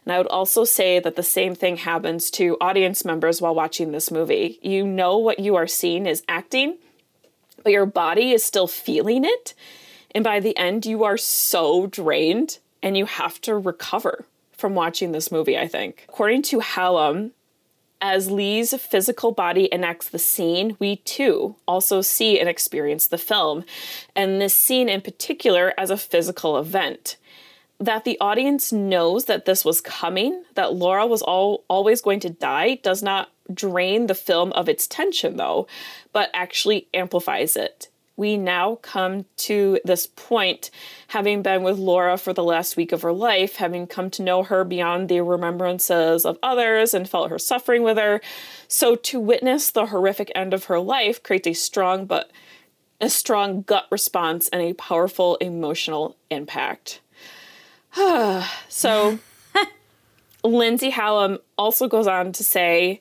And I would also say that the same thing happens to audience members while watching this movie. You know what you are seeing is acting, but your body is still feeling it. And by the end, you are so drained and you have to recover from watching this movie, I think. According to Hallam, as Lee's physical body enacts the scene, we too also see and experience the film, and this scene in particular as a physical event that the audience knows that this was coming, that Laura was all, always going to die, does not drain the film of its tension, though, but actually amplifies it. we now come to this point, having been with Laura for the last week of her life, having come to know her beyond the remembrances of others and felt her suffering with her. So to witness the horrific end of her life creates a strong but a strong gut response and a powerful emotional impact. so Lindsay Hallam also goes on to say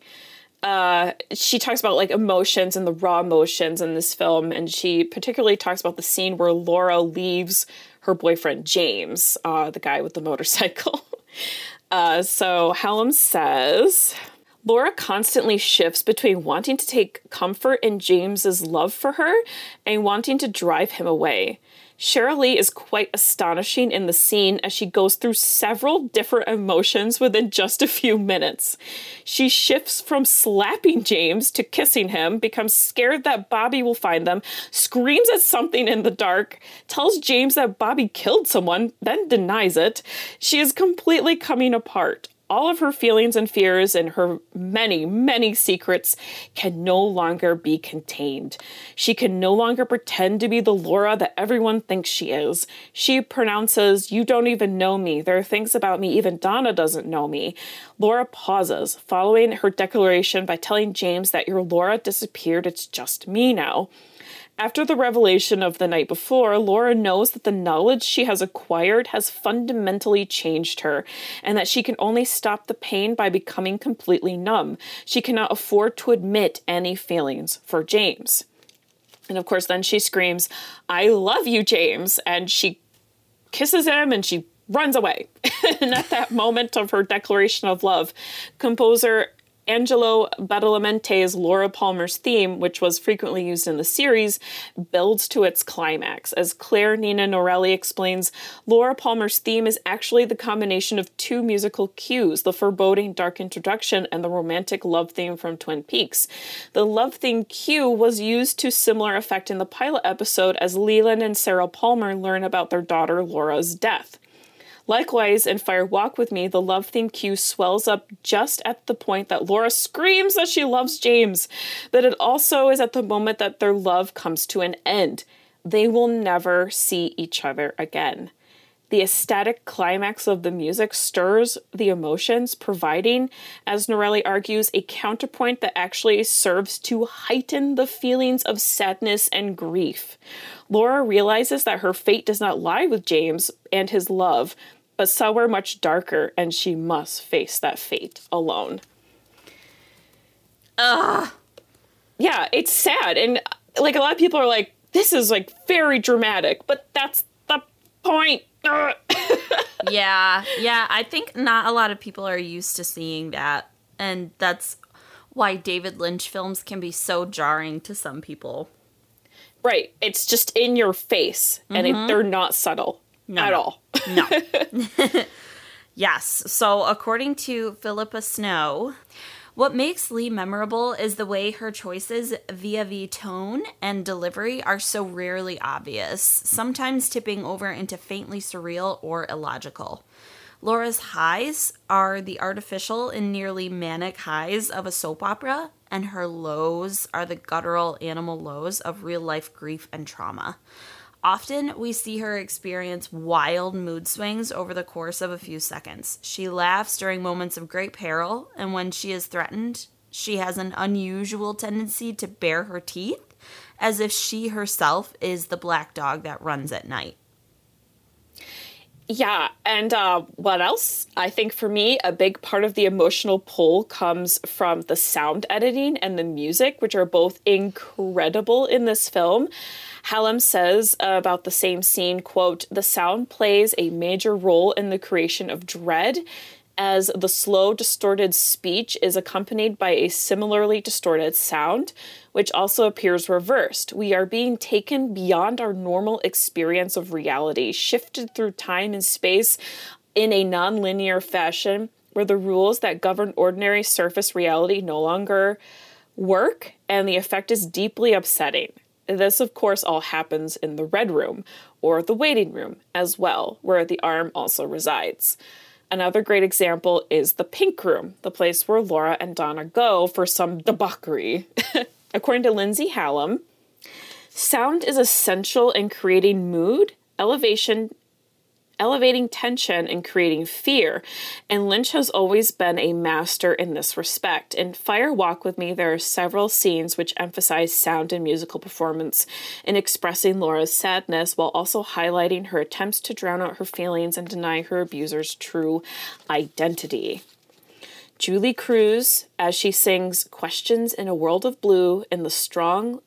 uh, she talks about like emotions and the raw emotions in this film, and she particularly talks about the scene where Laura leaves her boyfriend James, uh, the guy with the motorcycle. Uh, so Hallam says. Laura constantly shifts between wanting to take comfort in James's love for her and wanting to drive him away. Sheryl Lee is quite astonishing in the scene as she goes through several different emotions within just a few minutes. She shifts from slapping James to kissing him, becomes scared that Bobby will find them, screams at something in the dark, tells James that Bobby killed someone, then denies it. She is completely coming apart all of her feelings and fears and her many, many secrets can no longer be contained. She can no longer pretend to be the Laura that everyone thinks she is. She pronounces, You don't even know me. There are things about me even Donna doesn't know me. Laura pauses, following her declaration by telling James that your Laura disappeared. It's just me now. After the revelation of the night before, Laura knows that the knowledge she has acquired has fundamentally changed her, and that she can only stop the pain by becoming completely numb. She cannot afford to admit any feelings for James. And of course, then she screams, I love you, James. And she kisses him and she runs away. and at that moment of her declaration of love, composer Angelo Badalamenti's Laura Palmer's theme, which was frequently used in the series, builds to its climax. As Clare Nina Norelli explains, Laura Palmer's theme is actually the combination of two musical cues the foreboding dark introduction and the romantic love theme from Twin Peaks. The love theme cue was used to similar effect in the pilot episode as Leland and Sarah Palmer learn about their daughter Laura's death. Likewise, in Fire Walk with Me, the love theme cue swells up just at the point that Laura screams that she loves James, that it also is at the moment that their love comes to an end. They will never see each other again. The ecstatic climax of the music stirs the emotions, providing, as Norelli argues, a counterpoint that actually serves to heighten the feelings of sadness and grief. Laura realizes that her fate does not lie with James and his love, but somewhere much darker, and she must face that fate alone. Ugh. Yeah, it's sad. And like a lot of people are like, this is like very dramatic, but that's the point. yeah, yeah. I think not a lot of people are used to seeing that. And that's why David Lynch films can be so jarring to some people. Right. It's just in your face, and mm-hmm. it, they're not subtle no, at no. all. no. yes. So, according to Philippa Snow, what makes Lee memorable is the way her choices via the tone and delivery are so rarely obvious, sometimes tipping over into faintly surreal or illogical. Laura's highs are the artificial and nearly manic highs of a soap opera, and her lows are the guttural animal lows of real life grief and trauma. Often, we see her experience wild mood swings over the course of a few seconds. She laughs during moments of great peril, and when she is threatened, she has an unusual tendency to bare her teeth, as if she herself is the black dog that runs at night. Yeah, and uh, what else? I think for me, a big part of the emotional pull comes from the sound editing and the music, which are both incredible in this film. Hallam says about the same scene, quote, "The sound plays a major role in the creation of dread." As the slow, distorted speech is accompanied by a similarly distorted sound, which also appears reversed. We are being taken beyond our normal experience of reality, shifted through time and space in a nonlinear fashion where the rules that govern ordinary surface reality no longer work, and the effect is deeply upsetting. This, of course, all happens in the Red Room, or the waiting room as well, where the arm also resides. Another great example is the Pink Room, the place where Laura and Donna go for some debauchery. According to Lindsay Hallam, Sound is essential in creating mood, elevation, elevating tension and creating fear. And Lynch has always been a master in this respect. In Fire Walk with Me, there are several scenes which emphasize sound and musical performance in expressing Laura's sadness while also highlighting her attempts to drown out her feelings and deny her abuser's true identity. Julee Cruise, as she sings Questions in a World of Blue in the strong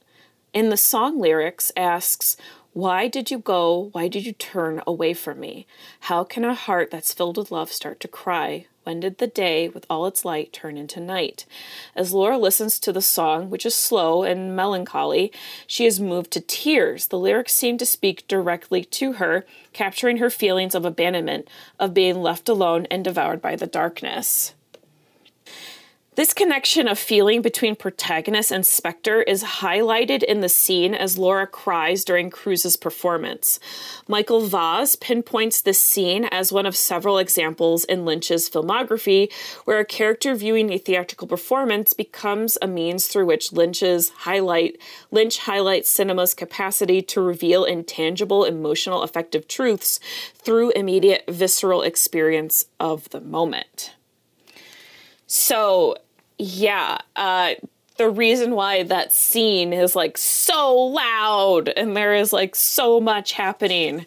in the song lyrics asks, why did you go? Why did you turn away from me? How can a heart that's filled with love start to cry? When did the day, with all its light, turn into night? As Laura listens to the song, which is slow and melancholy, she is moved to tears. The lyrics seem to speak directly to her, capturing her feelings of abandonment, of being left alone and devoured by the darkness. This connection of feeling between protagonist and Spectre is highlighted in the scene as Laura cries during Cruise's performance. Michael Vaz pinpoints this scene as one of several examples in Lynch's filmography where a character viewing a theatrical performance becomes a means through which Lynch's highlight Lynch highlights cinema's capacity to reveal intangible emotional affective truths through immediate visceral experience of the moment. So, yeah, uh, the reason why that scene is like so loud and there is like so much happening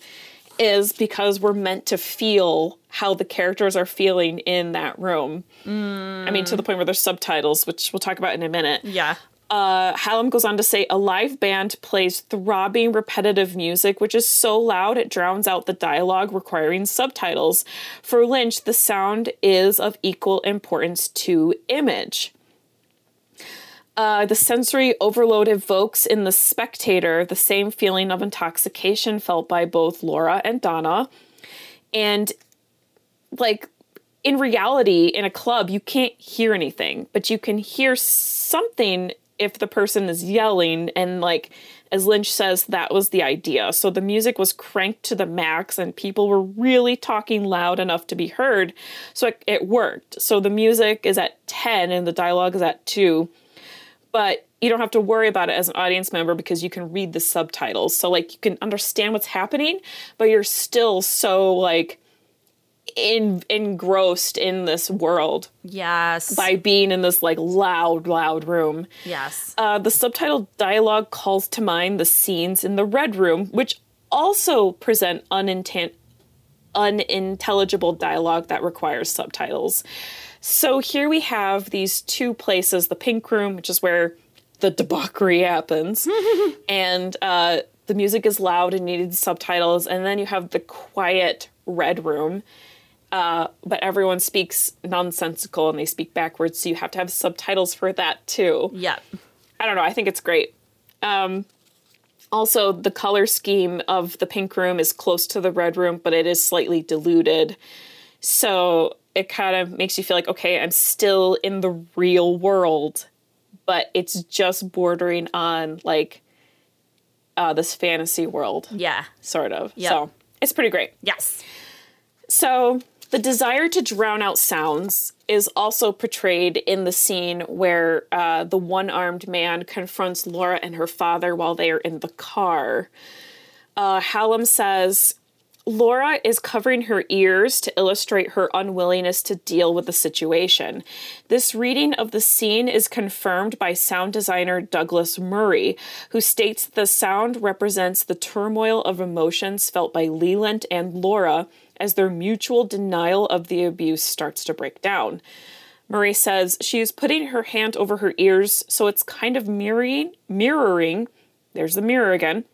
is because we're meant to feel how the characters are feeling in that room. Mm. I mean, to the point where there's subtitles, which we'll talk about in a minute. Yeah. Uh, Hallam goes on to say a live band plays throbbing, repetitive music, which is so loud it drowns out the dialogue requiring subtitles. For Lynch, the sound is of equal importance to image. Uh, the sensory overload evokes in the spectator the same feeling of intoxication felt by both Laura and Donna. And, like, in reality, in a club, you can't hear anything, but you can hear something if the person is yelling and like as Lynch says that was the idea. So the music was cranked to the max and people were really talking loud enough to be heard. So it, it worked. So the music is at 10 and the dialogue is at 2. But you don't have to worry about it as an audience member because you can read the subtitles. So like you can understand what's happening, but you're still so like in, engrossed in this world. Yes. By being in this like loud, loud room. Yes. Uh, the subtitled dialogue calls to mind the scenes in the Red Room, which also present unintent, unintelligible dialogue that requires subtitles. So here we have these two places the Pink Room, which is where the debauchery happens, and uh, the music is loud and needed subtitles, and then you have the quiet Red Room uh, but everyone speaks nonsensical and they speak backwards, so you have to have subtitles for that too. Yeah. I don't know. I think it's great. Um, also, the color scheme of the pink room is close to the red room, but it is slightly diluted. So it kind of makes you feel like, okay, I'm still in the real world, but it's just bordering on like uh, this fantasy world. Yeah. Sort of. Yep. So it's pretty great. Yes. So the desire to drown out sounds is also portrayed in the scene where uh, the one armed man confronts Laura and her father while they are in the car. Uh, Hallam says, Laura is covering her ears to illustrate her unwillingness to deal with the situation. This reading of the scene is confirmed by sound designer Douglas Murray, who states the sound represents the turmoil of emotions felt by Leland and Laura as their mutual denial of the abuse starts to break down. Murray says she is putting her hand over her ears, so it's kind of mirroring, mirroring, there's the mirror again,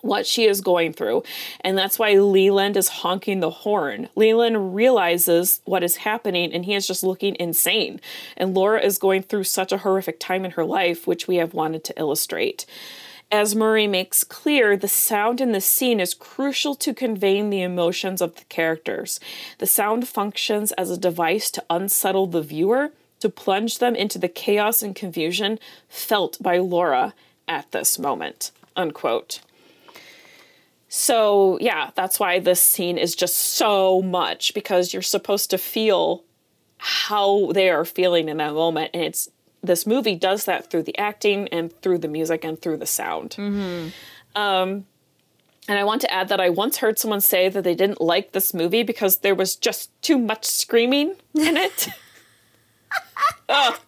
what she is going through. And that's why Leland is honking the horn. Leland realizes what is happening and he is just looking insane. And Laura is going through such a horrific time in her life, which we have wanted to illustrate. As Murray makes clear, the sound in the scene is crucial to conveying the emotions of the characters. The sound functions as a device to unsettle the viewer, to plunge them into the chaos and confusion felt by Laura at this moment. Unquote. So, yeah, that's why this scene is just so much because you're supposed to feel how they are feeling in that moment and it's this movie does that through the acting and through the music and through the sound. Um, and I want to add that I once heard someone say that they didn't like this movie because there was just too much screaming in it.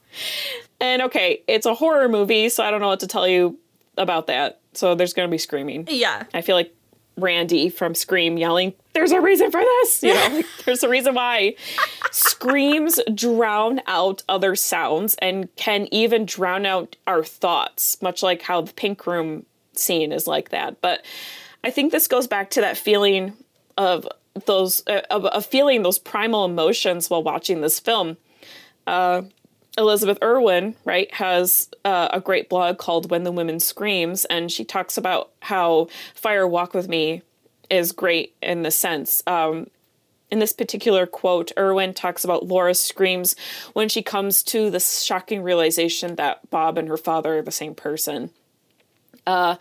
And okay, it's a horror movie, so I don't know what to tell you about that. So there's going to be screaming. Yeah. I feel like Randy from Scream yelling, There's a reason for this. You know, like, there's a reason why. Screams drown out other sounds and can even drown out our thoughts, much like how the pink room scene is like that. But I think this goes back to that feeling of those, uh, of, of feeling those primal emotions while watching this film. Uh, Elizabeth Erwin, right, has uh, a great blog called When the Women Screams, and she talks about how Fire Walk with Me is great in the sense. Um, in this particular quote, Erwin talks about Laura's screams when she comes to the shocking realization that Bob and her father are the same person. Uh,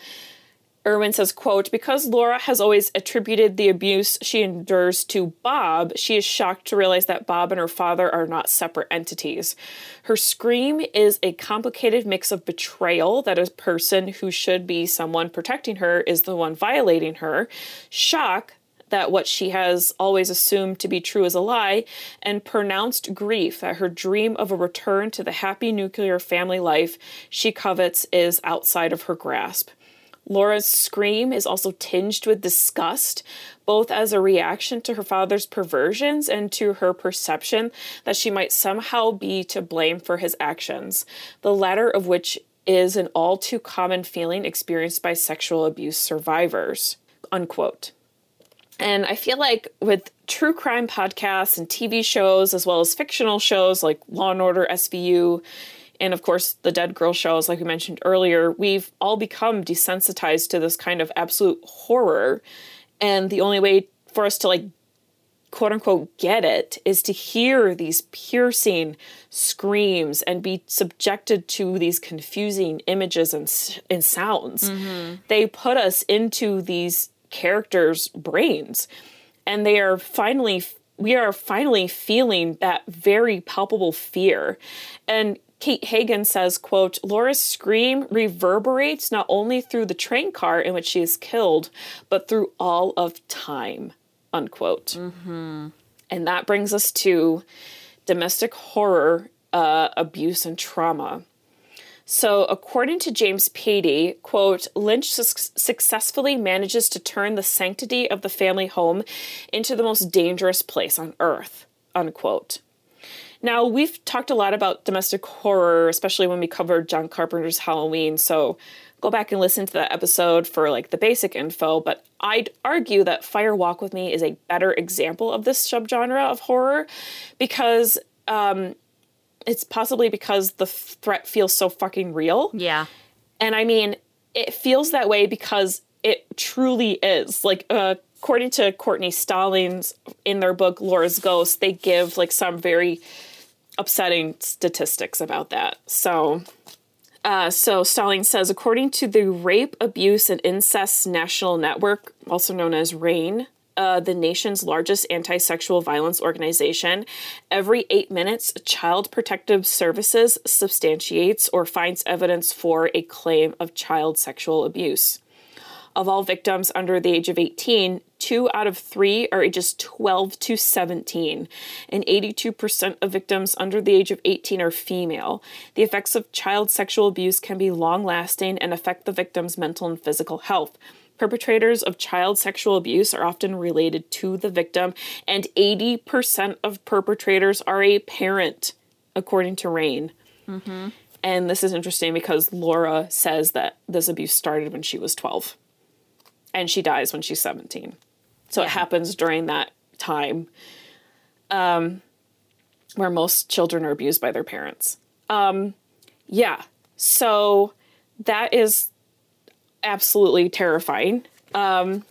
Erwin says, quote, because Laura has always attributed the abuse she endures to Bob, she is shocked to realize that Bob and her father are not separate entities. Her scream is a complicated mix of betrayal that a person who should be someone protecting her is the one violating her, shock that what she has always assumed to be true is a lie, and pronounced grief that her dream of a return to the happy nuclear family life she covets is outside of her grasp. Laura's scream is also tinged with disgust, both as a reaction to her father's perversions and to her perception that she might somehow be to blame for his actions, the latter of which is an all too common feeling experienced by sexual abuse survivors. Unquote. And I feel like with true crime podcasts and TV shows, as well as fictional shows like Law and Order SVU, and of course the Dead Girl shows, like we mentioned earlier, we've all become desensitized to this kind of absolute horror. And the only way for us to like quote unquote get it is to hear these piercing screams and be subjected to these confusing images and, and sounds. Mm-hmm. They put us into these characters' brains and they are finally we are finally feeling that very palpable fear. And Kate Hagen says, quote, Laura's scream reverberates not only through the train car in which she is killed, but through all of time, unquote. And that brings us to domestic horror, uh, abuse, and trauma. So, according to James Patey, quote, Lynch su- successfully manages to turn the sanctity of the family home into the most dangerous place on earth, unquote. Now, we've talked a lot about domestic horror, especially when we covered John Carpenter's Halloween, so go back and listen to that episode for like the basic info, but I'd argue that Fire Walk with Me is a better example of this subgenre of horror because um, it's possibly because the threat feels so fucking real. Yeah. And I mean, it feels that way because it truly is. Like, uh, according to Courtney Stallings in their book Laura's Ghost, they give like some very upsetting statistics about that. So, uh, so Stallings says, according to the Rape, Abuse, and Incest National Network, also known as RAINN, uh, the nation's largest anti sexual violence organization, every eight minutes, Child Protective Services substantiates or finds evidence for a claim of child sexual abuse. Of all victims under the age of 18, two out of three are ages 12 to 17, and 82% of victims under the age of 18 are female. The effects of child sexual abuse can be long lasting and affect the victim's mental and physical health. Perpetrators of child sexual abuse are often related to the victim, and 80% of perpetrators are a parent, according to RAINN. Mm-hmm. And this is interesting because Laura says that this abuse started when she was 12 and she dies when she's 17. So it happens during that time um, where most children are abused by their parents. Um, yeah, so that is absolutely terrifying. Um,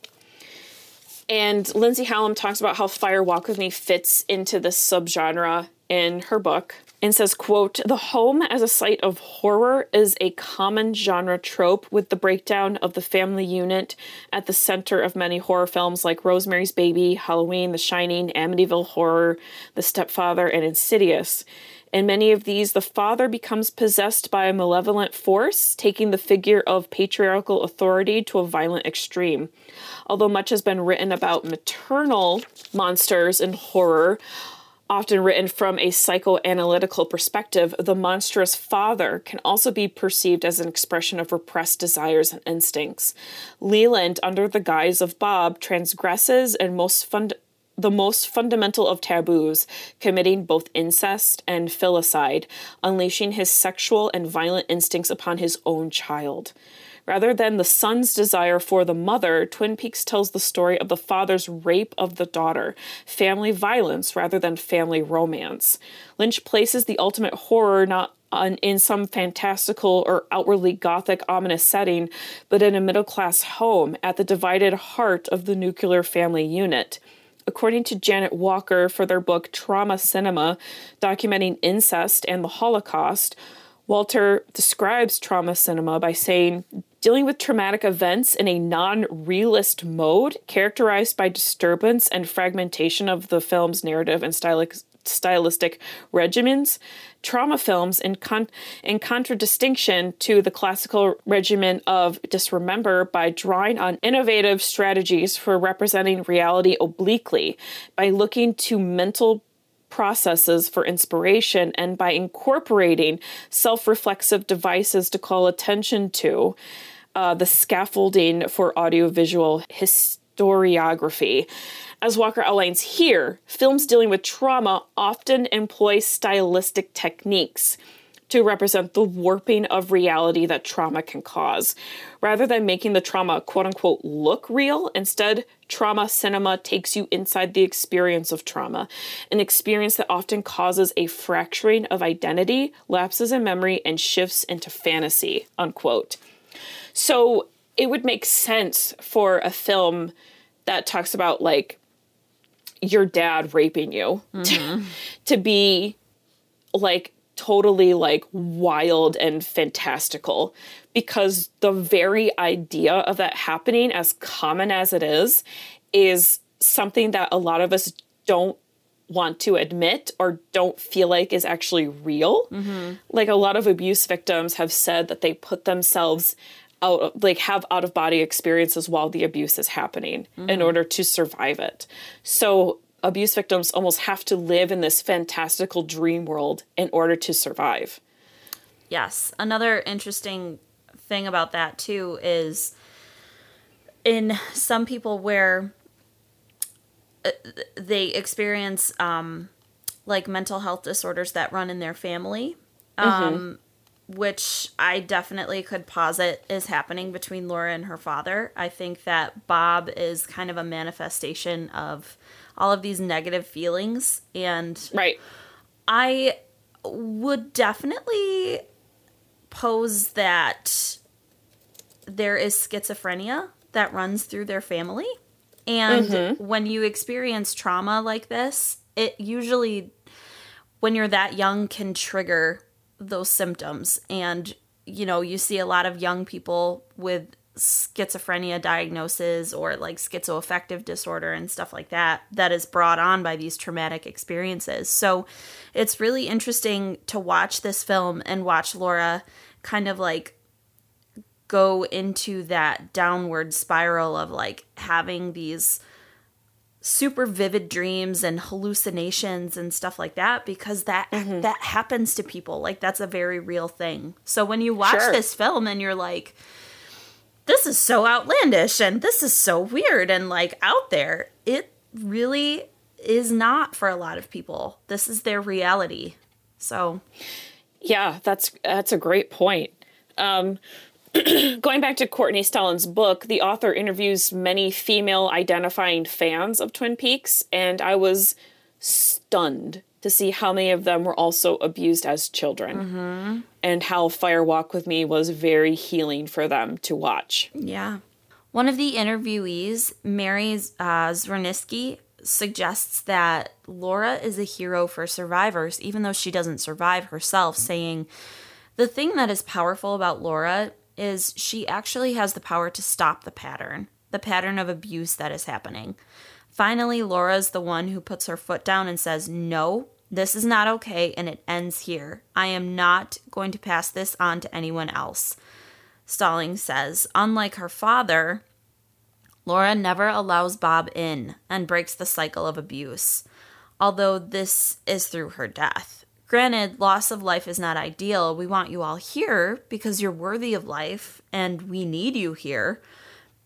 and Lindsay Hallam talks about how Fire Walk with Me fits into this subgenre in her book. And says quote the home as a site of horror is a common genre trope with the breakdown of the family unit at the center of many horror films like rosemary's baby halloween the shining amityville horror the stepfather and insidious in many of these, the father becomes possessed by a malevolent force, taking the figure of patriarchal authority to a violent extreme. Although much has been written about maternal monsters in horror, often written from a psychoanalytical perspective, the monstrous father can also be perceived as an expression of repressed desires and instincts. Leland, under the guise of Bob, transgresses and most fund- the most fundamental of taboos, committing both incest and filicide, unleashing his sexual and violent instincts upon his own child. Rather than the son's desire for the mother, Twin Peaks tells the story of the father's rape of the daughter, family violence rather than family romance. Lynch places the ultimate horror not in some fantastical or outwardly gothic ominous setting, but in a middle class home at the divided heart of the nuclear family unit. According to Janet Walker for their book Trauma Cinema, documenting incest and the Holocaust, Walter describes trauma cinema by saying, dealing with traumatic events in a non realist mode, characterized by disturbance and fragmentation of the film's narrative and stylistic stylistic regimens, trauma films, in, con- in contradistinction to the classical regimen of disremember, by drawing on innovative strategies for representing reality obliquely, by looking to mental processes for inspiration, and by incorporating self reflexive devices to call attention to. Uh, the scaffolding for audiovisual historiography. As Walker outlines here, films dealing with trauma often employ stylistic techniques to represent the warping of reality that trauma can cause. Rather than making the trauma quote unquote look real, instead, trauma cinema takes you inside the experience of trauma, an experience that often causes a fracturing of identity, lapses in memory, and shifts into fantasy, unquote. So it would make sense for a film that talks about like your dad raping you mm-hmm. to be like totally like wild and fantastical because the very idea of that happening as common as it is is something that a lot of us don't want to admit or don't feel like is actually real. Mm-hmm. Like a lot of abuse victims have said that they put themselves out like have out of body experiences while the abuse is happening mm-hmm. in order to survive it. So abuse victims almost have to live in this fantastical dream world in order to survive. Yes. Another interesting thing about that too is in some people where uh, they experience um, like mental health disorders that run in their family um, mm-hmm which I definitely could posit is happening between Laura and her father. I think that Bob is kind of a manifestation of all of these negative feelings and Right. I would definitely pose that there is schizophrenia that runs through their family. And mm-hmm. when you experience trauma like this, it usually when you're that young can trigger those symptoms. And, you know, you see a lot of young people with schizophrenia diagnosis or like schizoaffective disorder and stuff like that that is brought on by these traumatic experiences. So it's really interesting to watch this film and watch Laura kind of like go into that downward spiral of like having these super vivid dreams and hallucinations and stuff like that because that mm-hmm. that happens to people. Like that's a very real thing. So when you watch sure. this film and you're like this is so outlandish and this is so weird and like out there it really is not for a lot of people. This is their reality. So yeah that's that's a great point. Um going back to Courtney Stallings' book, the author interviews many female identifying fans of Twin Peaks, and I was stunned to see how many of them were also abused as children mm-hmm. and how Fire Walk with Me was very healing for them to watch. Yeah. One of the interviewees, Mary uh, Zwerniski, suggests that Laura is a hero for survivors, even though she doesn't survive herself, saying, The thing that is powerful about Laura is she actually has the power to stop the pattern, the pattern of abuse that is happening. Finally, Laura is the one who puts her foot down and says, No, this is not okay, and it ends here. I am not going to pass this on to anyone else. Stallings says, unlike her father, Laura never allows Bob in and breaks the cycle of abuse, although this is through her death. Granted, loss of life is not ideal. We want you all here because you're worthy of life and we need you here.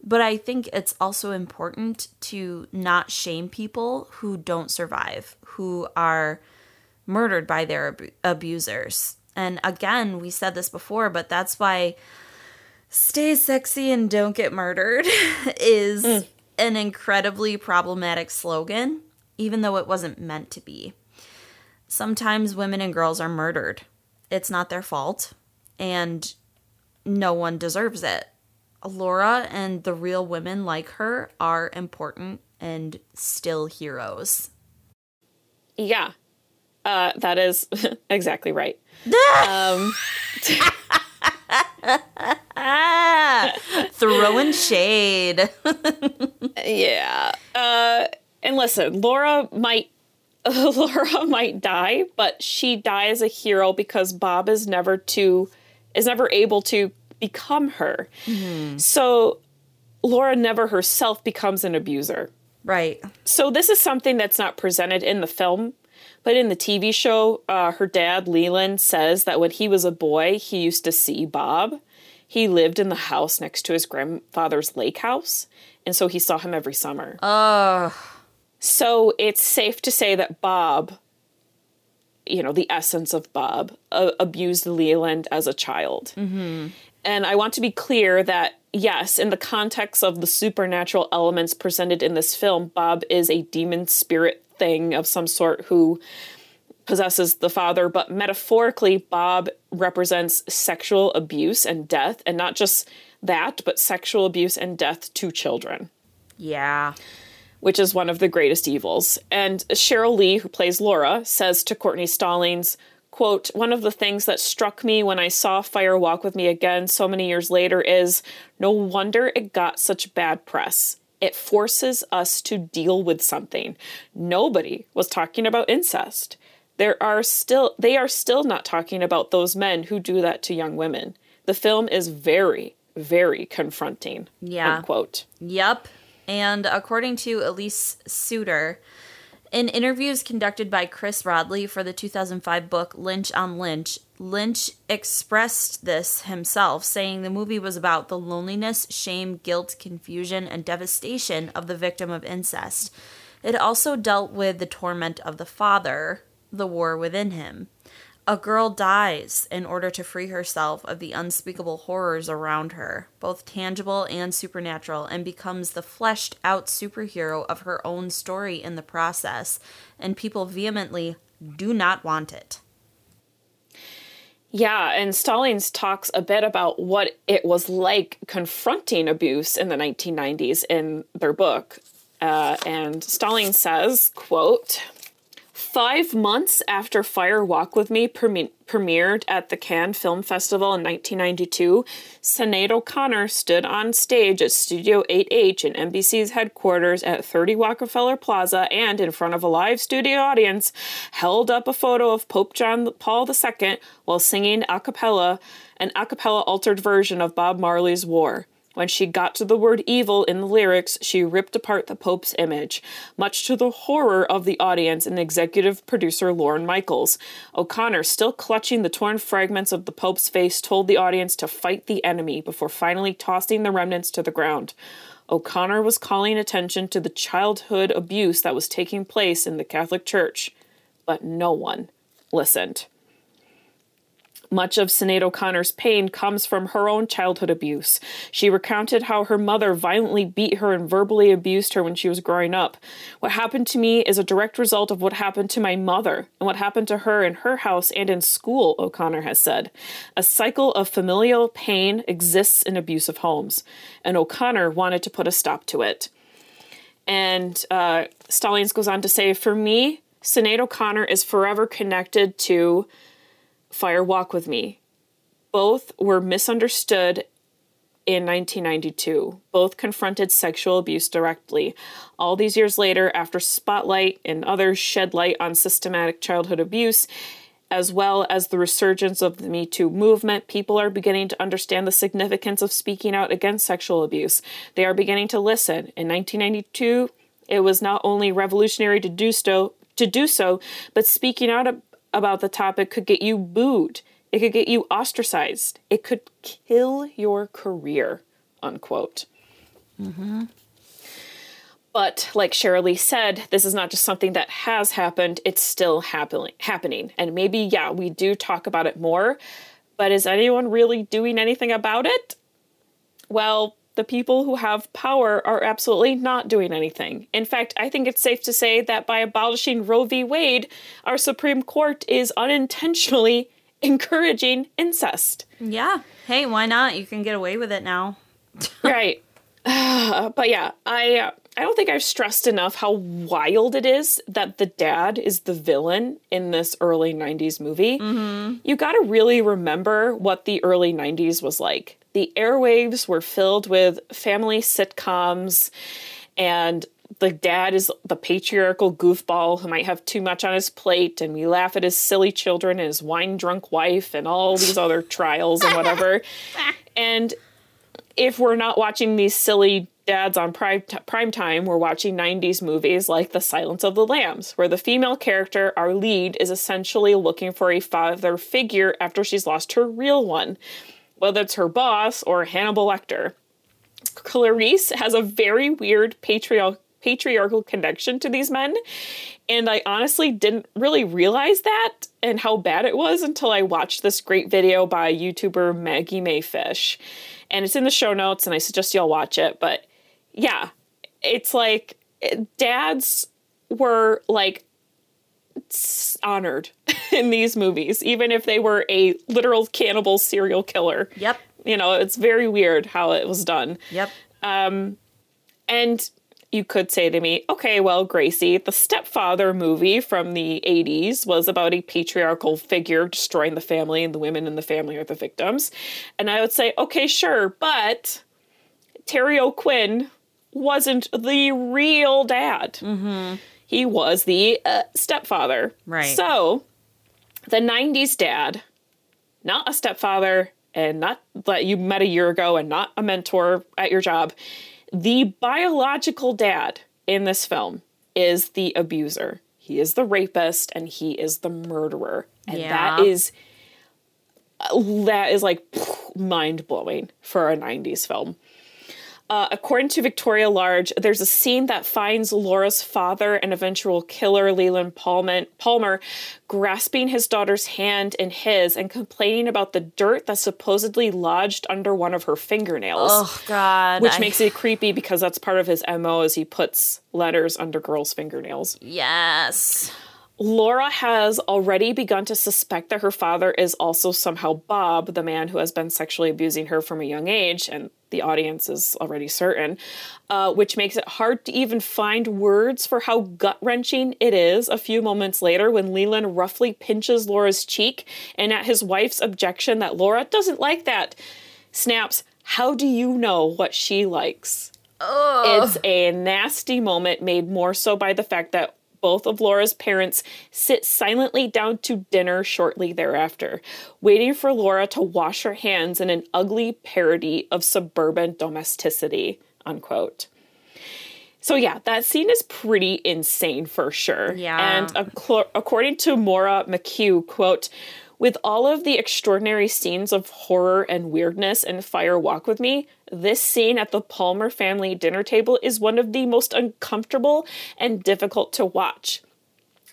But I think it's also important to not shame people who don't survive, who are murdered by their ab- abusers. And again, we said this before, but that's why stay sexy and don't get murdered is mm. an incredibly problematic slogan, even though it wasn't meant to be. Sometimes women and girls are murdered. It's not their fault, and no one deserves it. Laura and the real women like her are important and still heroes. Yeah, uh, that is exactly right. um, Throwing shade. yeah. Uh, and listen, Laura might Laura might die, but she dies a hero because Bob is never to is never able to become her. Mm-hmm. So Laura never herself becomes an abuser. Right. So this is something that's not presented in the film, but in the TV show, uh, her dad, Leland, says that when he was a boy, he used to see Bob. He lived in the house next to his grandfather's lake house, and so he saw him every summer. Ugh. So it's safe to say that Bob, you know, the essence of Bob, uh, abused Leland as a child. Mm-hmm. And I want to be clear that, yes, in the context of the supernatural elements presented in this film, Bob is a demon spirit thing of some sort who possesses the father, but metaphorically, Bob represents sexual abuse and death, and not just that, but sexual abuse and death to children. Yeah. Which is one of the greatest evils. And Sheryl Lee, who plays Laura, says to Courtney Stallings, quote, one of the things that struck me when I saw Fire Walk with Me again so many years later is no wonder it got such bad press. It forces us to deal with something. Nobody was talking about incest. There are still they are still not talking about those men who do that to young women. The film is very, very confronting. Yeah. Unquote. Yep. And according to Elise Suter, in interviews conducted by Chris Rodley for the 2005 book Lynch on Lynch, Lynch expressed this himself, saying the movie was about the loneliness, shame, guilt, confusion, and devastation of the victim of incest. It also dealt with the torment of the father, the war within him. A girl dies in order to free herself of the unspeakable horrors around her, both tangible and supernatural, and becomes the fleshed out superhero of her own story in the process, and people vehemently do not want it. Yeah, and Stallings talks a bit about what it was like confronting abuse in the 1990s in their book. Uh, and Stallings says, quote, Five months after Fire Walk with Me premi- premiered at the Cannes Film Festival in 1992, Sinead O'Connor stood on stage at Studio 8H in NBC's headquarters at 30 Rockefeller Plaza and, in front of a live studio audience, held up a photo of Pope John Paul II while singing a cappella, an a cappella altered version of Bob Marley's War. When she got to the word evil in the lyrics, she ripped apart the Pope's image, much to the horror of the audience and executive producer Lorne Michaels. O'Connor, still clutching the torn fragments of the Pope's face, told the audience to fight the enemy before finally tossing the remnants to the ground. O'Connor was calling attention to the childhood abuse that was taking place in the Catholic Church, but no one listened. Much of Sinead O'Connor's pain comes from her own childhood abuse. She recounted how her mother violently beat her and verbally abused her when she was growing up. What happened to me is a direct result of what happened to my mother and what happened to her in her house and in school, O'Connor has said. A cycle of familial pain exists in abusive homes, and O'Connor wanted to put a stop to it. And uh, Stallings goes on to say, For me, Sinead O'Connor is forever connected to Fire Walk with Me. Both were misunderstood in 1992. Both confronted sexual abuse directly. All these years later, after Spotlight and others shed light on systematic childhood abuse, as well as the resurgence of the Me Too movement, people are beginning to understand the significance of speaking out against sexual abuse. They are beginning to listen. In 1992, it was not only revolutionary to do so, to do so, but speaking out about the topic could get you booed. It could get you ostracized. It could kill your career, unquote. Mm-hmm. But like Shirley said, this is not just something that has happened, it's still happen- happening. And maybe, yeah, we do talk about it more, but is anyone really doing anything about it? Well, the people who have power are absolutely not doing anything. In fact, I think it's safe to say that by abolishing Roe v. Wade, our Supreme Court is unintentionally encouraging incest. Yeah. Hey, why not? You can get away with it now. right. Uh, but yeah, I uh, I don't think I've stressed enough how wild it is that the dad is the villain in this early 90s movie. Mm-hmm. You got to really remember what the early 90s was like. The airwaves were filled with family sitcoms, and the dad is the patriarchal goofball who might have too much on his plate, and we laugh at his silly children and his wine drunk wife and all these other trials and whatever. and if we're not watching these silly dads on prime, t- prime time were watching 90s movies like The Silence of the Lambs, where the female character, our lead, is essentially looking for a father figure after she's lost her real one, whether it's her boss or Hannibal Lecter. Clarice has a very weird patriarchal patriarchal connection to these men. And I honestly didn't really realize that and how bad it was until I watched this great video by YouTuber Maggie Mae Fish. And it's in the show notes, and I suggest y'all watch it. But yeah, it's like eh, dads were like honored in these movies, even if they were a literal cannibal serial killer. Yep. You know, it's very weird how it was done. Yep. Um, and you could say to me, okay, well, Gracie, the stepfather movie from the 80s was about a patriarchal figure destroying the family, and the women in the family are the victims. And I would say, okay, sure, but Terry O'Quinn wasn't the real dad. Mm-hmm. He was the uh, stepfather. Right. So, the 90s dad, not a stepfather, and not that you met a year ago, and not a mentor at your job. The biological dad in this film is the abuser. He is the rapist and he is the murderer. And Yeah. that is that is like mind blowing for a 90s film. Uh, according to Victoria Large, there's a scene that finds Laura's father and eventual killer, Leland Palmer, Palmer, grasping his daughter's hand in his and complaining about the dirt that supposedly lodged under one of her fingernails. Oh God. Which I- makes it creepy because that's part of his MO as he puts letters under girls' fingernails. yes. Laura has already begun to suspect that her father is also somehow Bob, the man who has been sexually abusing her from a young age, and the audience is already certain, uh, which makes it hard to even find words for how gut wrenching it is a few moments later when Leland roughly pinches Laura's cheek, and at his wife's objection that Laura doesn't like that, snaps, How do you know what she likes? It's a nasty moment made more so by the fact that both of Laura's parents sit silently down to dinner shortly thereafter, waiting for Laura to wash her hands in an ugly parody of suburban domesticity. Unquote. So yeah, that scene is pretty insane for sure. Yeah. And ac- according to Maura McHugh, quote, with all of the extraordinary scenes of horror and weirdness in Fire Walk with Me, this scene at the Palmer family dinner table is one of the most uncomfortable and difficult to watch.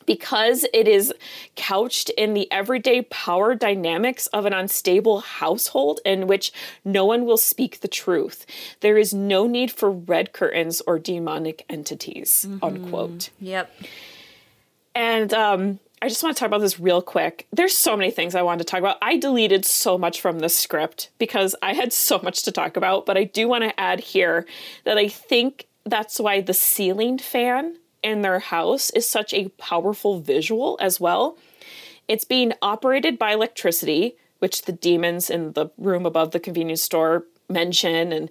Because it is couched in the everyday power dynamics of an unstable household in which no one will speak the truth, there is no need for red curtains or demonic entities. Unquote. Yep. And um, I just want to talk about this real quick. There's so many things I wanted to talk about. I deleted so much from the script because I had so much to talk about, but I do want to add here that I think that's why the ceiling fan in their house is such a powerful visual as well. It's being operated by electricity, which the demons in the room above the convenience store mention, and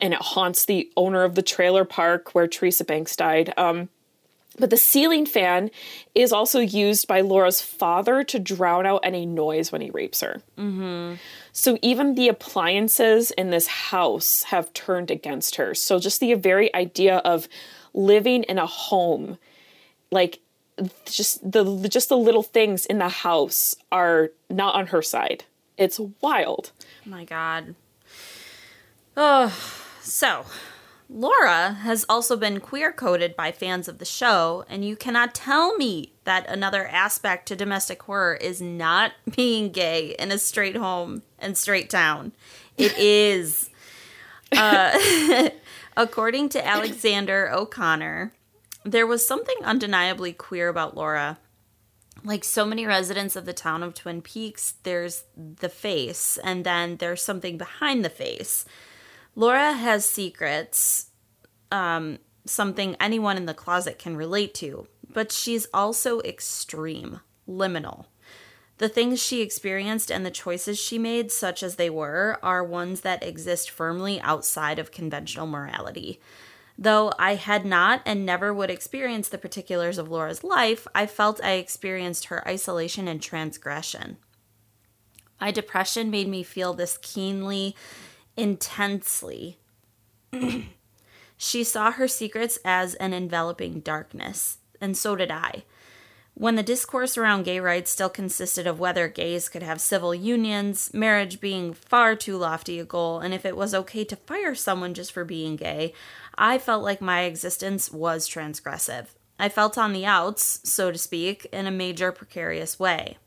and it haunts the owner of the trailer park where Teresa Banks died. Um, but the ceiling fan is also used by Laura's father to drown out any noise when he rapes her. Mm-hmm. So even the appliances in this house have turned against her. So just the very idea of living in a home, like just the just the little things in the house are not on her side. It's wild. Oh my god. Oh, so Laura has also been queer coded by fans of the show, and you cannot tell me that another aspect to domestic horror is not being gay in a straight home and straight town. It is. Uh, according to Alexander O'Connor, there was something undeniably queer about Laura. Like so many residents of the town of Twin Peaks, there's the face, and then there's something behind the face Laura has secrets, um, something anyone in the closet can relate to, but she's also extreme, liminal. The things she experienced and the choices she made, such as they were, are ones that exist firmly outside of conventional morality. Though I had not and never would experience the particulars of Laura's life, I felt I experienced her isolation and transgression. My depression made me feel this keenly intensely. she saw her secrets as an enveloping darkness, and so did I. When the discourse around gay rights still consisted of whether gays could have civil unions, marriage being far too lofty a goal, and if it was okay to fire someone just for being gay, I felt like my existence was transgressive. I felt on the outs, so to speak, in a major precarious way.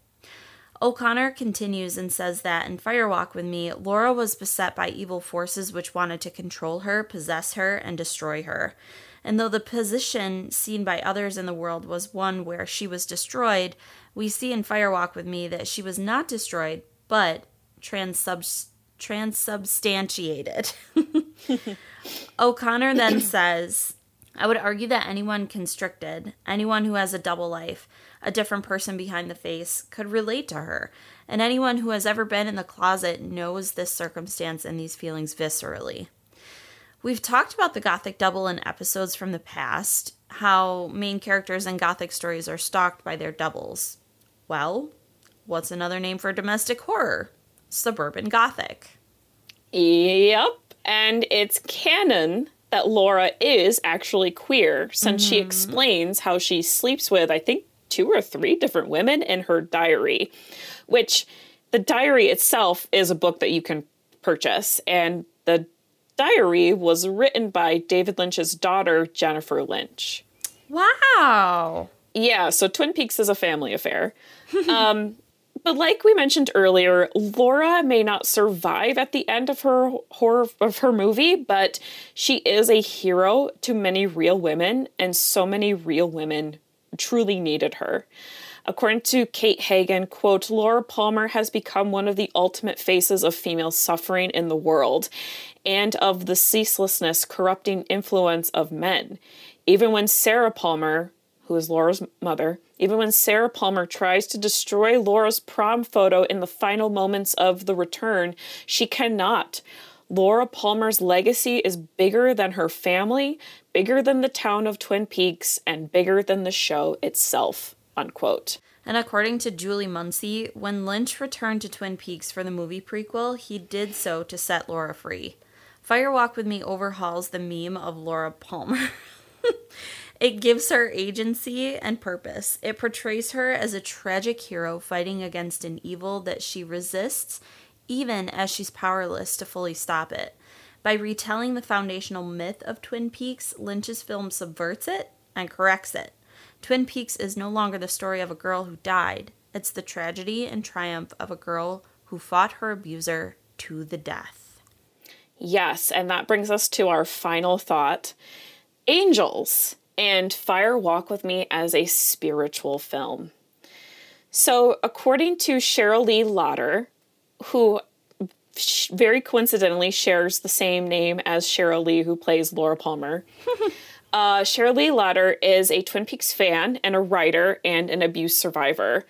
O'Connor continues and says that in Fire Walk with Me, Laura was beset by evil forces which wanted to control her, possess her, and destroy her. And though the position seen by others in the world was one where she was destroyed, we see in Fire Walk with Me that she was not destroyed, but transubs- transubstantiated. O'Connor then says, I would argue that anyone constricted, anyone who has a double life, a different person behind the face, could relate to her. And anyone who has ever been in the closet knows this circumstance and these feelings viscerally. We've talked about the Gothic double in episodes from the past, how main characters in Gothic stories are stalked by their doubles. Well, what's another name for domestic horror? Suburban Gothic. Yep, and it's canon that Laura is actually queer since mm-hmm. she explains how she sleeps with, I think, two or three different women in her diary, which the diary itself is a book that you can purchase. And the diary was written by David Lynch's daughter, Jennifer Lynch. Wow. Yeah, so Twin Peaks is a family affair. um, but like we mentioned earlier, Laura may not survive at the end of her horror of her movie, but she is a hero to many real women, and so many real women truly needed her. According to Kate Hagen, quote, Laura Palmer has become one of the ultimate faces of female suffering in the world and of the ceaselessness corrupting influence of men. Even when Sarah Palmer, who is Laura's mother, even when Sarah Palmer tries to destroy Laura's prom photo in the final moments of the return, she cannot. Laura Palmer's legacy is bigger than her family, bigger than the town of Twin Peaks, and bigger than the show itself. Unquote. And according to Julie Munsey, when Lynch returned to Twin Peaks for the movie prequel, he did so to set Laura free. Fire Walk with Me overhauls the meme of Laura Palmer. it gives her agency and purpose. It portrays her as a tragic hero fighting against an evil that she resists even as she's powerless to fully stop it. By retelling the foundational myth of Twin Peaks, Lynch's film subverts it and corrects it. Twin Peaks is no longer the story of a girl who died, it's the tragedy and triumph of a girl who fought her abuser to the death. Yes, and that brings us to our final thought Angels and Fire Walk with Me as a spiritual film. So, according to Sheryl Lee Lauder, who very coincidentally shares the same name as Sheryl Lee, who plays Laura Palmer. uh, Sheryl Lee Lauder is a Twin Peaks fan and a writer and an abuse survivor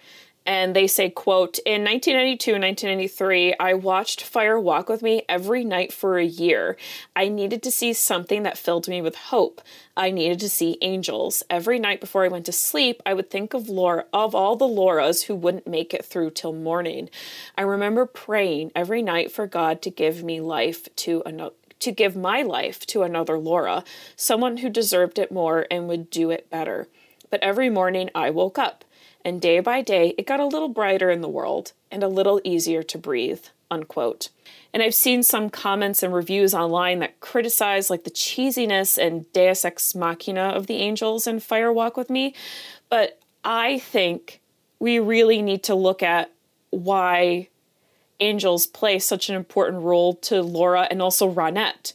and they say quote in 1992 and 1993 i watched fire walk with me every night for a year. I needed to see something that filled me with hope. I needed to see angels. Every night before i went to sleep i would think of laura of all the lauras who wouldn't make it through till morning. I remember praying every night for god to give me life to another to give my life to another Laura, someone who deserved it more and would do it better. But every morning I woke up and day by day it got a little brighter in the world and a little easier to breathe. Unquote. And I've seen some comments and reviews online that criticize like the cheesiness and deus ex machina of the angels in Fire Walk with Me, but I think we really need to look at why angels play such an important role to Laura and also Ronette.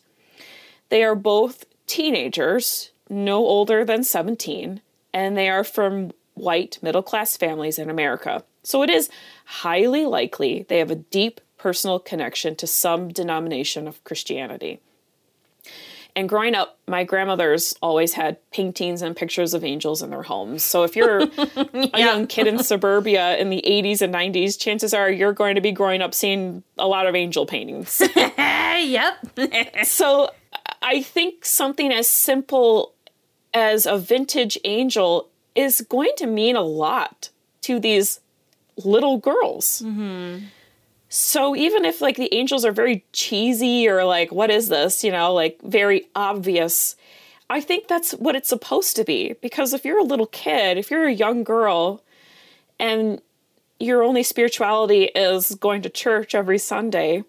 They are both teenagers, no older than 17, and they are from white middle class families in America. So it is highly likely they have a deep personal connection to some denomination of Christianity. And growing up, my grandmothers always had paintings and pictures of angels in their homes. So if you're yeah. a young kid in suburbia in the 80s and 90s, chances are you're going to be growing up seeing a lot of angel paintings. yep. so I think something as simple as a vintage angel is going to mean a lot to these little girls. Mm-hmm. So even if like the angels are very cheesy or like, what is this, you know, like very obvious, I think that's what it's supposed to be. Because if you're a little kid, if you're a young girl and your only spirituality is going to church every Sunday,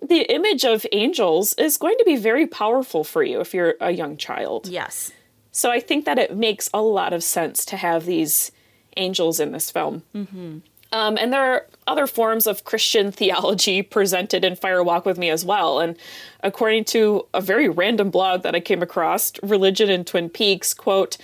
the image of angels is going to be very powerful for you if you're a young child. Yes. So I think that it makes a lot of sense to have these angels in this film. Mm-hmm. Um, and there are other forms of Christian theology presented in Fire Walk with Me as well. And according to a very random blog that I came across, Religion in Twin Peaks, quote,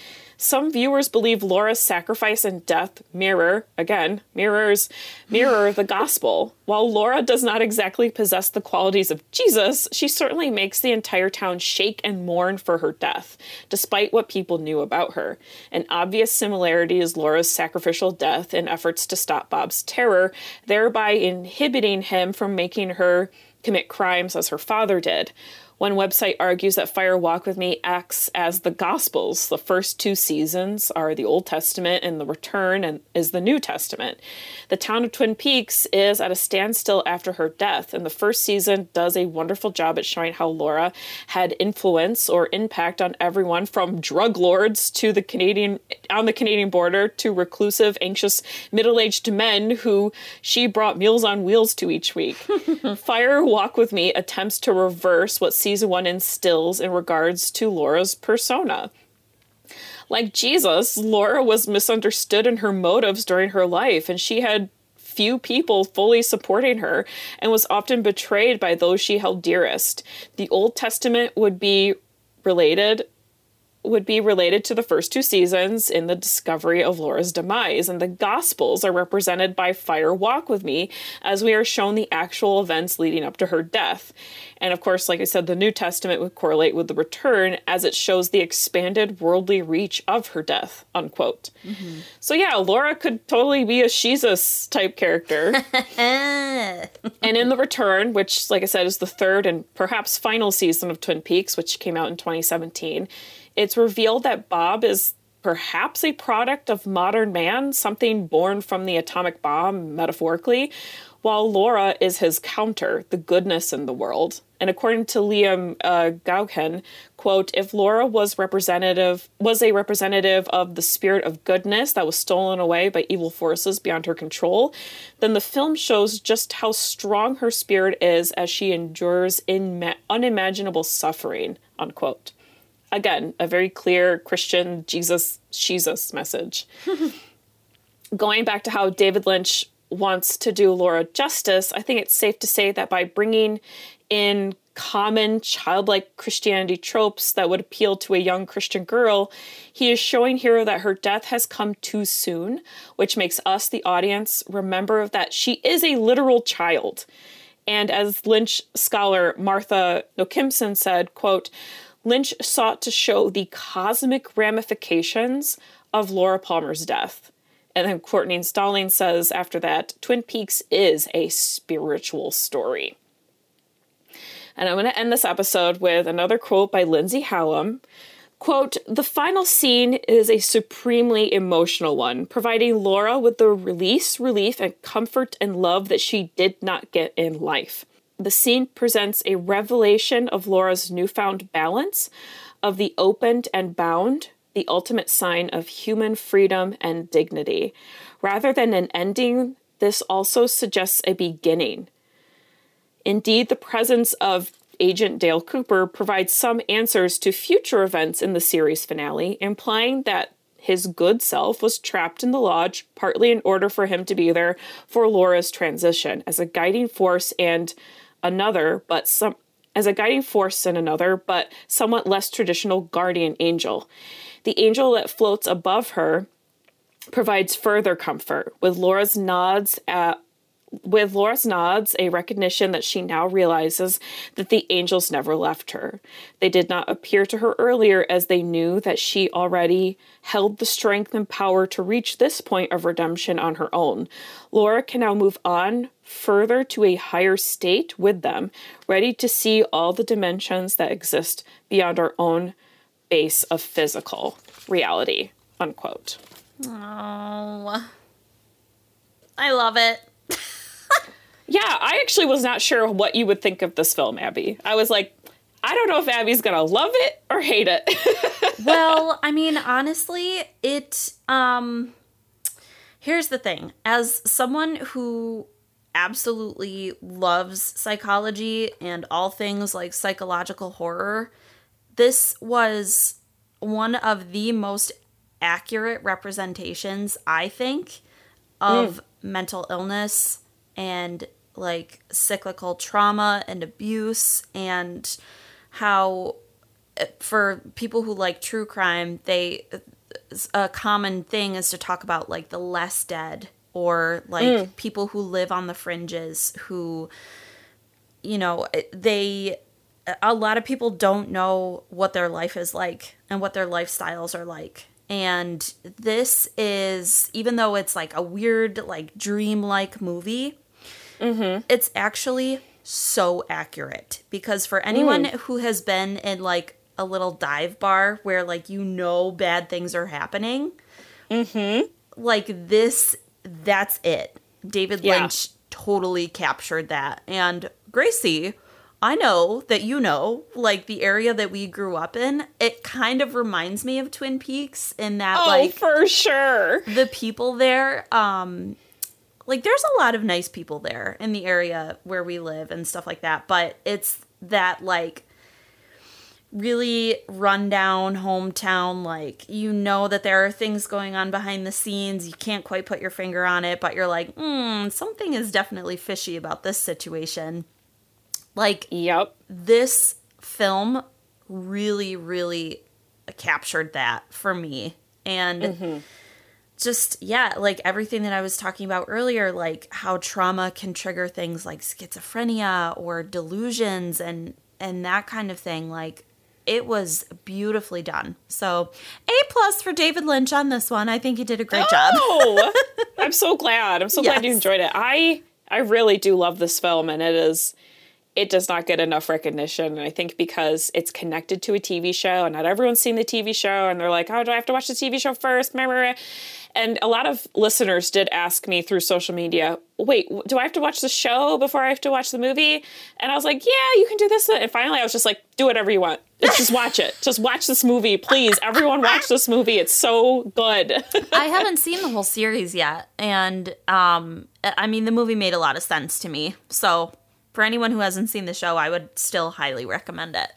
some viewers believe Laura's sacrifice and death mirror, again, mirrors, mirror the gospel. While Laura does not exactly possess the qualities of Jesus, she certainly makes the entire town shake and mourn for her death, despite what people knew about her. An obvious similarity is Laura's sacrificial death in efforts to stop Bob's terror, thereby inhibiting him from making her commit crimes as her father did. One website argues that Fire Walk with Me acts as the Gospels. The first two seasons are the Old Testament, and the Return and is the New Testament. The town of Twin Peaks is at a standstill after her death, and the first season does a wonderful job at showing how Laura had influence or impact on everyone from drug lords to the Canadian on the Canadian border to reclusive, anxious, middle-aged men who she brought meals on wheels to each week. Fire Walk with Me attempts to reverse what season one instills in regards to Laura's persona. Like Jesus, Laura was misunderstood in her motives during her life, and she had few people fully supporting her and was often betrayed by those she held dearest. The Old Testament would be related would be related to the first two seasons in the discovery of Laura's demise, and the Gospels are represented by Fire Walk with Me as we are shown the actual events leading up to her death. And of course, like I said, the New Testament would correlate with the return as it shows the expanded worldly reach of her death, unquote. Mm-hmm. So yeah, Laura could totally be a Jesus type character. and in the return, which like I said is the third and perhaps final season of Twin Peaks, which came out in 2017 it's revealed that Bob is perhaps a product of modern man, something born from the atomic bomb, metaphorically, while Laura is his counter, the goodness in the world. And according to Liam uh, Goughan, quote, if Laura was representative was a representative of the spirit of goodness that was stolen away by evil forces beyond her control, then the film shows just how strong her spirit is as she endures in unimaginable suffering, unquote again, a very clear Christian Jesus, Jesus message. Going back to how David Lynch wants to do Laura justice, I think it's safe to say that by bringing in common childlike Christianity tropes that would appeal to a young Christian girl, he is showing here that her death has come too soon, which makes us, the audience, remember that she is a literal child And as Lynch scholar Martha Nochimson said, quote, Lynch sought to show the cosmic ramifications of Laura Palmer's death. And then Courtney Stallings says after that, Twin Peaks is a spiritual story. And I'm going to end this episode with another quote by Lindsay Hallam. Quote, the final scene is a supremely emotional one, providing Laura with the release, relief, and comfort and love that she did not get in life. The scene presents a revelation of Laura's newfound balance, of the opened and bound, the ultimate sign of human freedom and dignity. Rather than an ending, this also suggests a beginning. Indeed, the presence of Agent Dale Cooper provides some answers to future events in the series finale, implying that his good self was trapped in the lodge partly in order for him to be there for Laura's transition as a guiding force and another, but some as a guiding force and another, but somewhat less traditional guardian angel. The angel that floats above her provides further comfort, with Laura's nods at with Laura's nods, a recognition that she now realizes that the angels never left her. They did not appear to her earlier as they knew that she already held the strength and power to reach this point of redemption on her own. Laura can now move on further to a higher state with them, ready to see all the dimensions that exist beyond our own base of physical reality. Unquote. Oh, I love it. yeah, I actually was not sure what you would think of this film, Abby. I was like, I don't know if Abby's gonna love it or hate it. well, I mean, honestly, it um here's the thing. As someone who absolutely loves psychology and all things like psychological horror, this was one of the most accurate representations, I think, of mm. mental illness and like cyclical trauma and abuse and how eh, for people who like true crime they a common thing is to talk about like the less dead or like mm. people who live on the fringes who you know eh, they a lot of people don't know what their life is like and what their lifestyles are like and this is even though it's like a weird like dream like movie mm-hmm. it's actually so accurate because for anyone mm. who has been in like a little dive bar where like you know bad things are happening mm-hmm. like this that's it david yeah. lynch totally captured that and gracie I know that you know, like the area that we grew up in, it kind of reminds me of Twin Peaks in that oh, like for sure. The people there um like there's a lot of nice people there in the area where we live and stuff like that, but it's that like really rundown hometown like you know that there are things going on behind the scenes you can't quite put your finger on it but you're like hmm something is definitely fishy about this situation like, yep. This film really, really captured that for me. And mm-hmm. Just, yeah, like everything that I was talking about earlier, like how trauma can trigger things like schizophrenia or delusions and and that kind of thing. Like it was beautifully done. So, A plus for David Lynch on this one. I think he did a great oh, job. I'm so glad. I'm so yes. glad you enjoyed it. I I really do love this film and it is it does not get enough recognition. And I think because it's connected to a TV show and not everyone's seen the TV show and they're like, oh, do I have to watch the TV show first? And a lot of listeners did ask me through social media, wait, do I have to watch the show before I have to watch the movie? And I was like, yeah, you can do this. And finally, I was just like, do whatever you want. Just watch it. Just watch this movie, please. Everyone watch this movie. It's so good. I haven't seen the whole series yet. And um, I mean, the movie made a lot of sense to me. So for anyone who hasn't seen the show, I would still highly recommend it.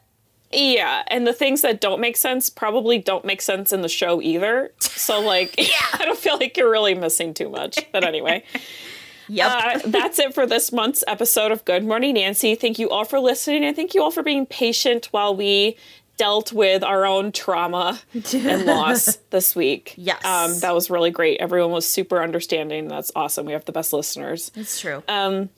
Yeah, and the things that don't make sense probably don't make sense in the show either. So, like, yeah. I don't feel like you're really missing too much. But anyway. Yep. Uh, that's it for this month's episode of Good Morning Nancy. Thank you all for listening and thank you all for being patient while we dealt with our own trauma and loss this week. Yes. Um, that was really great. Everyone was super understanding. That's awesome. We have the best listeners. It's true. Um,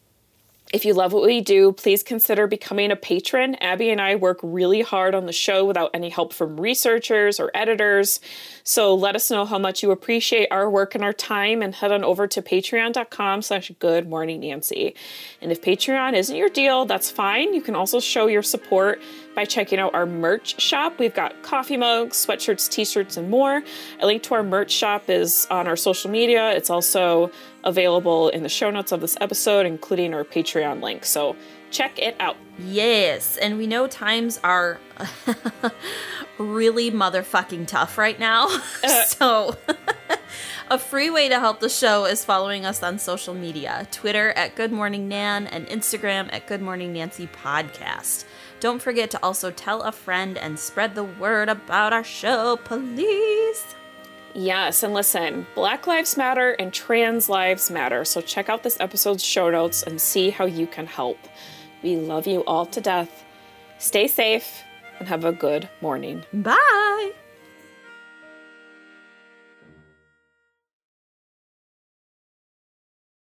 If you love what we do, please consider becoming a patron. Abby and I work really hard on the show without any help from researchers or editors. So let us know how much you appreciate our work and our time and head on over to patreon.com slash good morning Nancy. And if Patreon isn't your deal, that's fine. You can also show your support by checking out our merch shop. We've got coffee mugs, sweatshirts, t-shirts, and more. A link to our merch shop is on our social media. It's also available in the show notes of this episode, including our Patreon link. So check it out. Yes, and we know times are really motherfucking tough right now. Uh, so, a free way to help the show is following us on social media Twitter at Good Morning Nan and Instagram at Good Morning Nancy Podcast. Don't forget to also tell a friend and spread the word about our show, please. Yes, and listen, Black Lives Matter and Trans Lives Matter. So check out this episode's show notes and see how you can help. We love you all to death. Stay safe and have a good morning. Bye.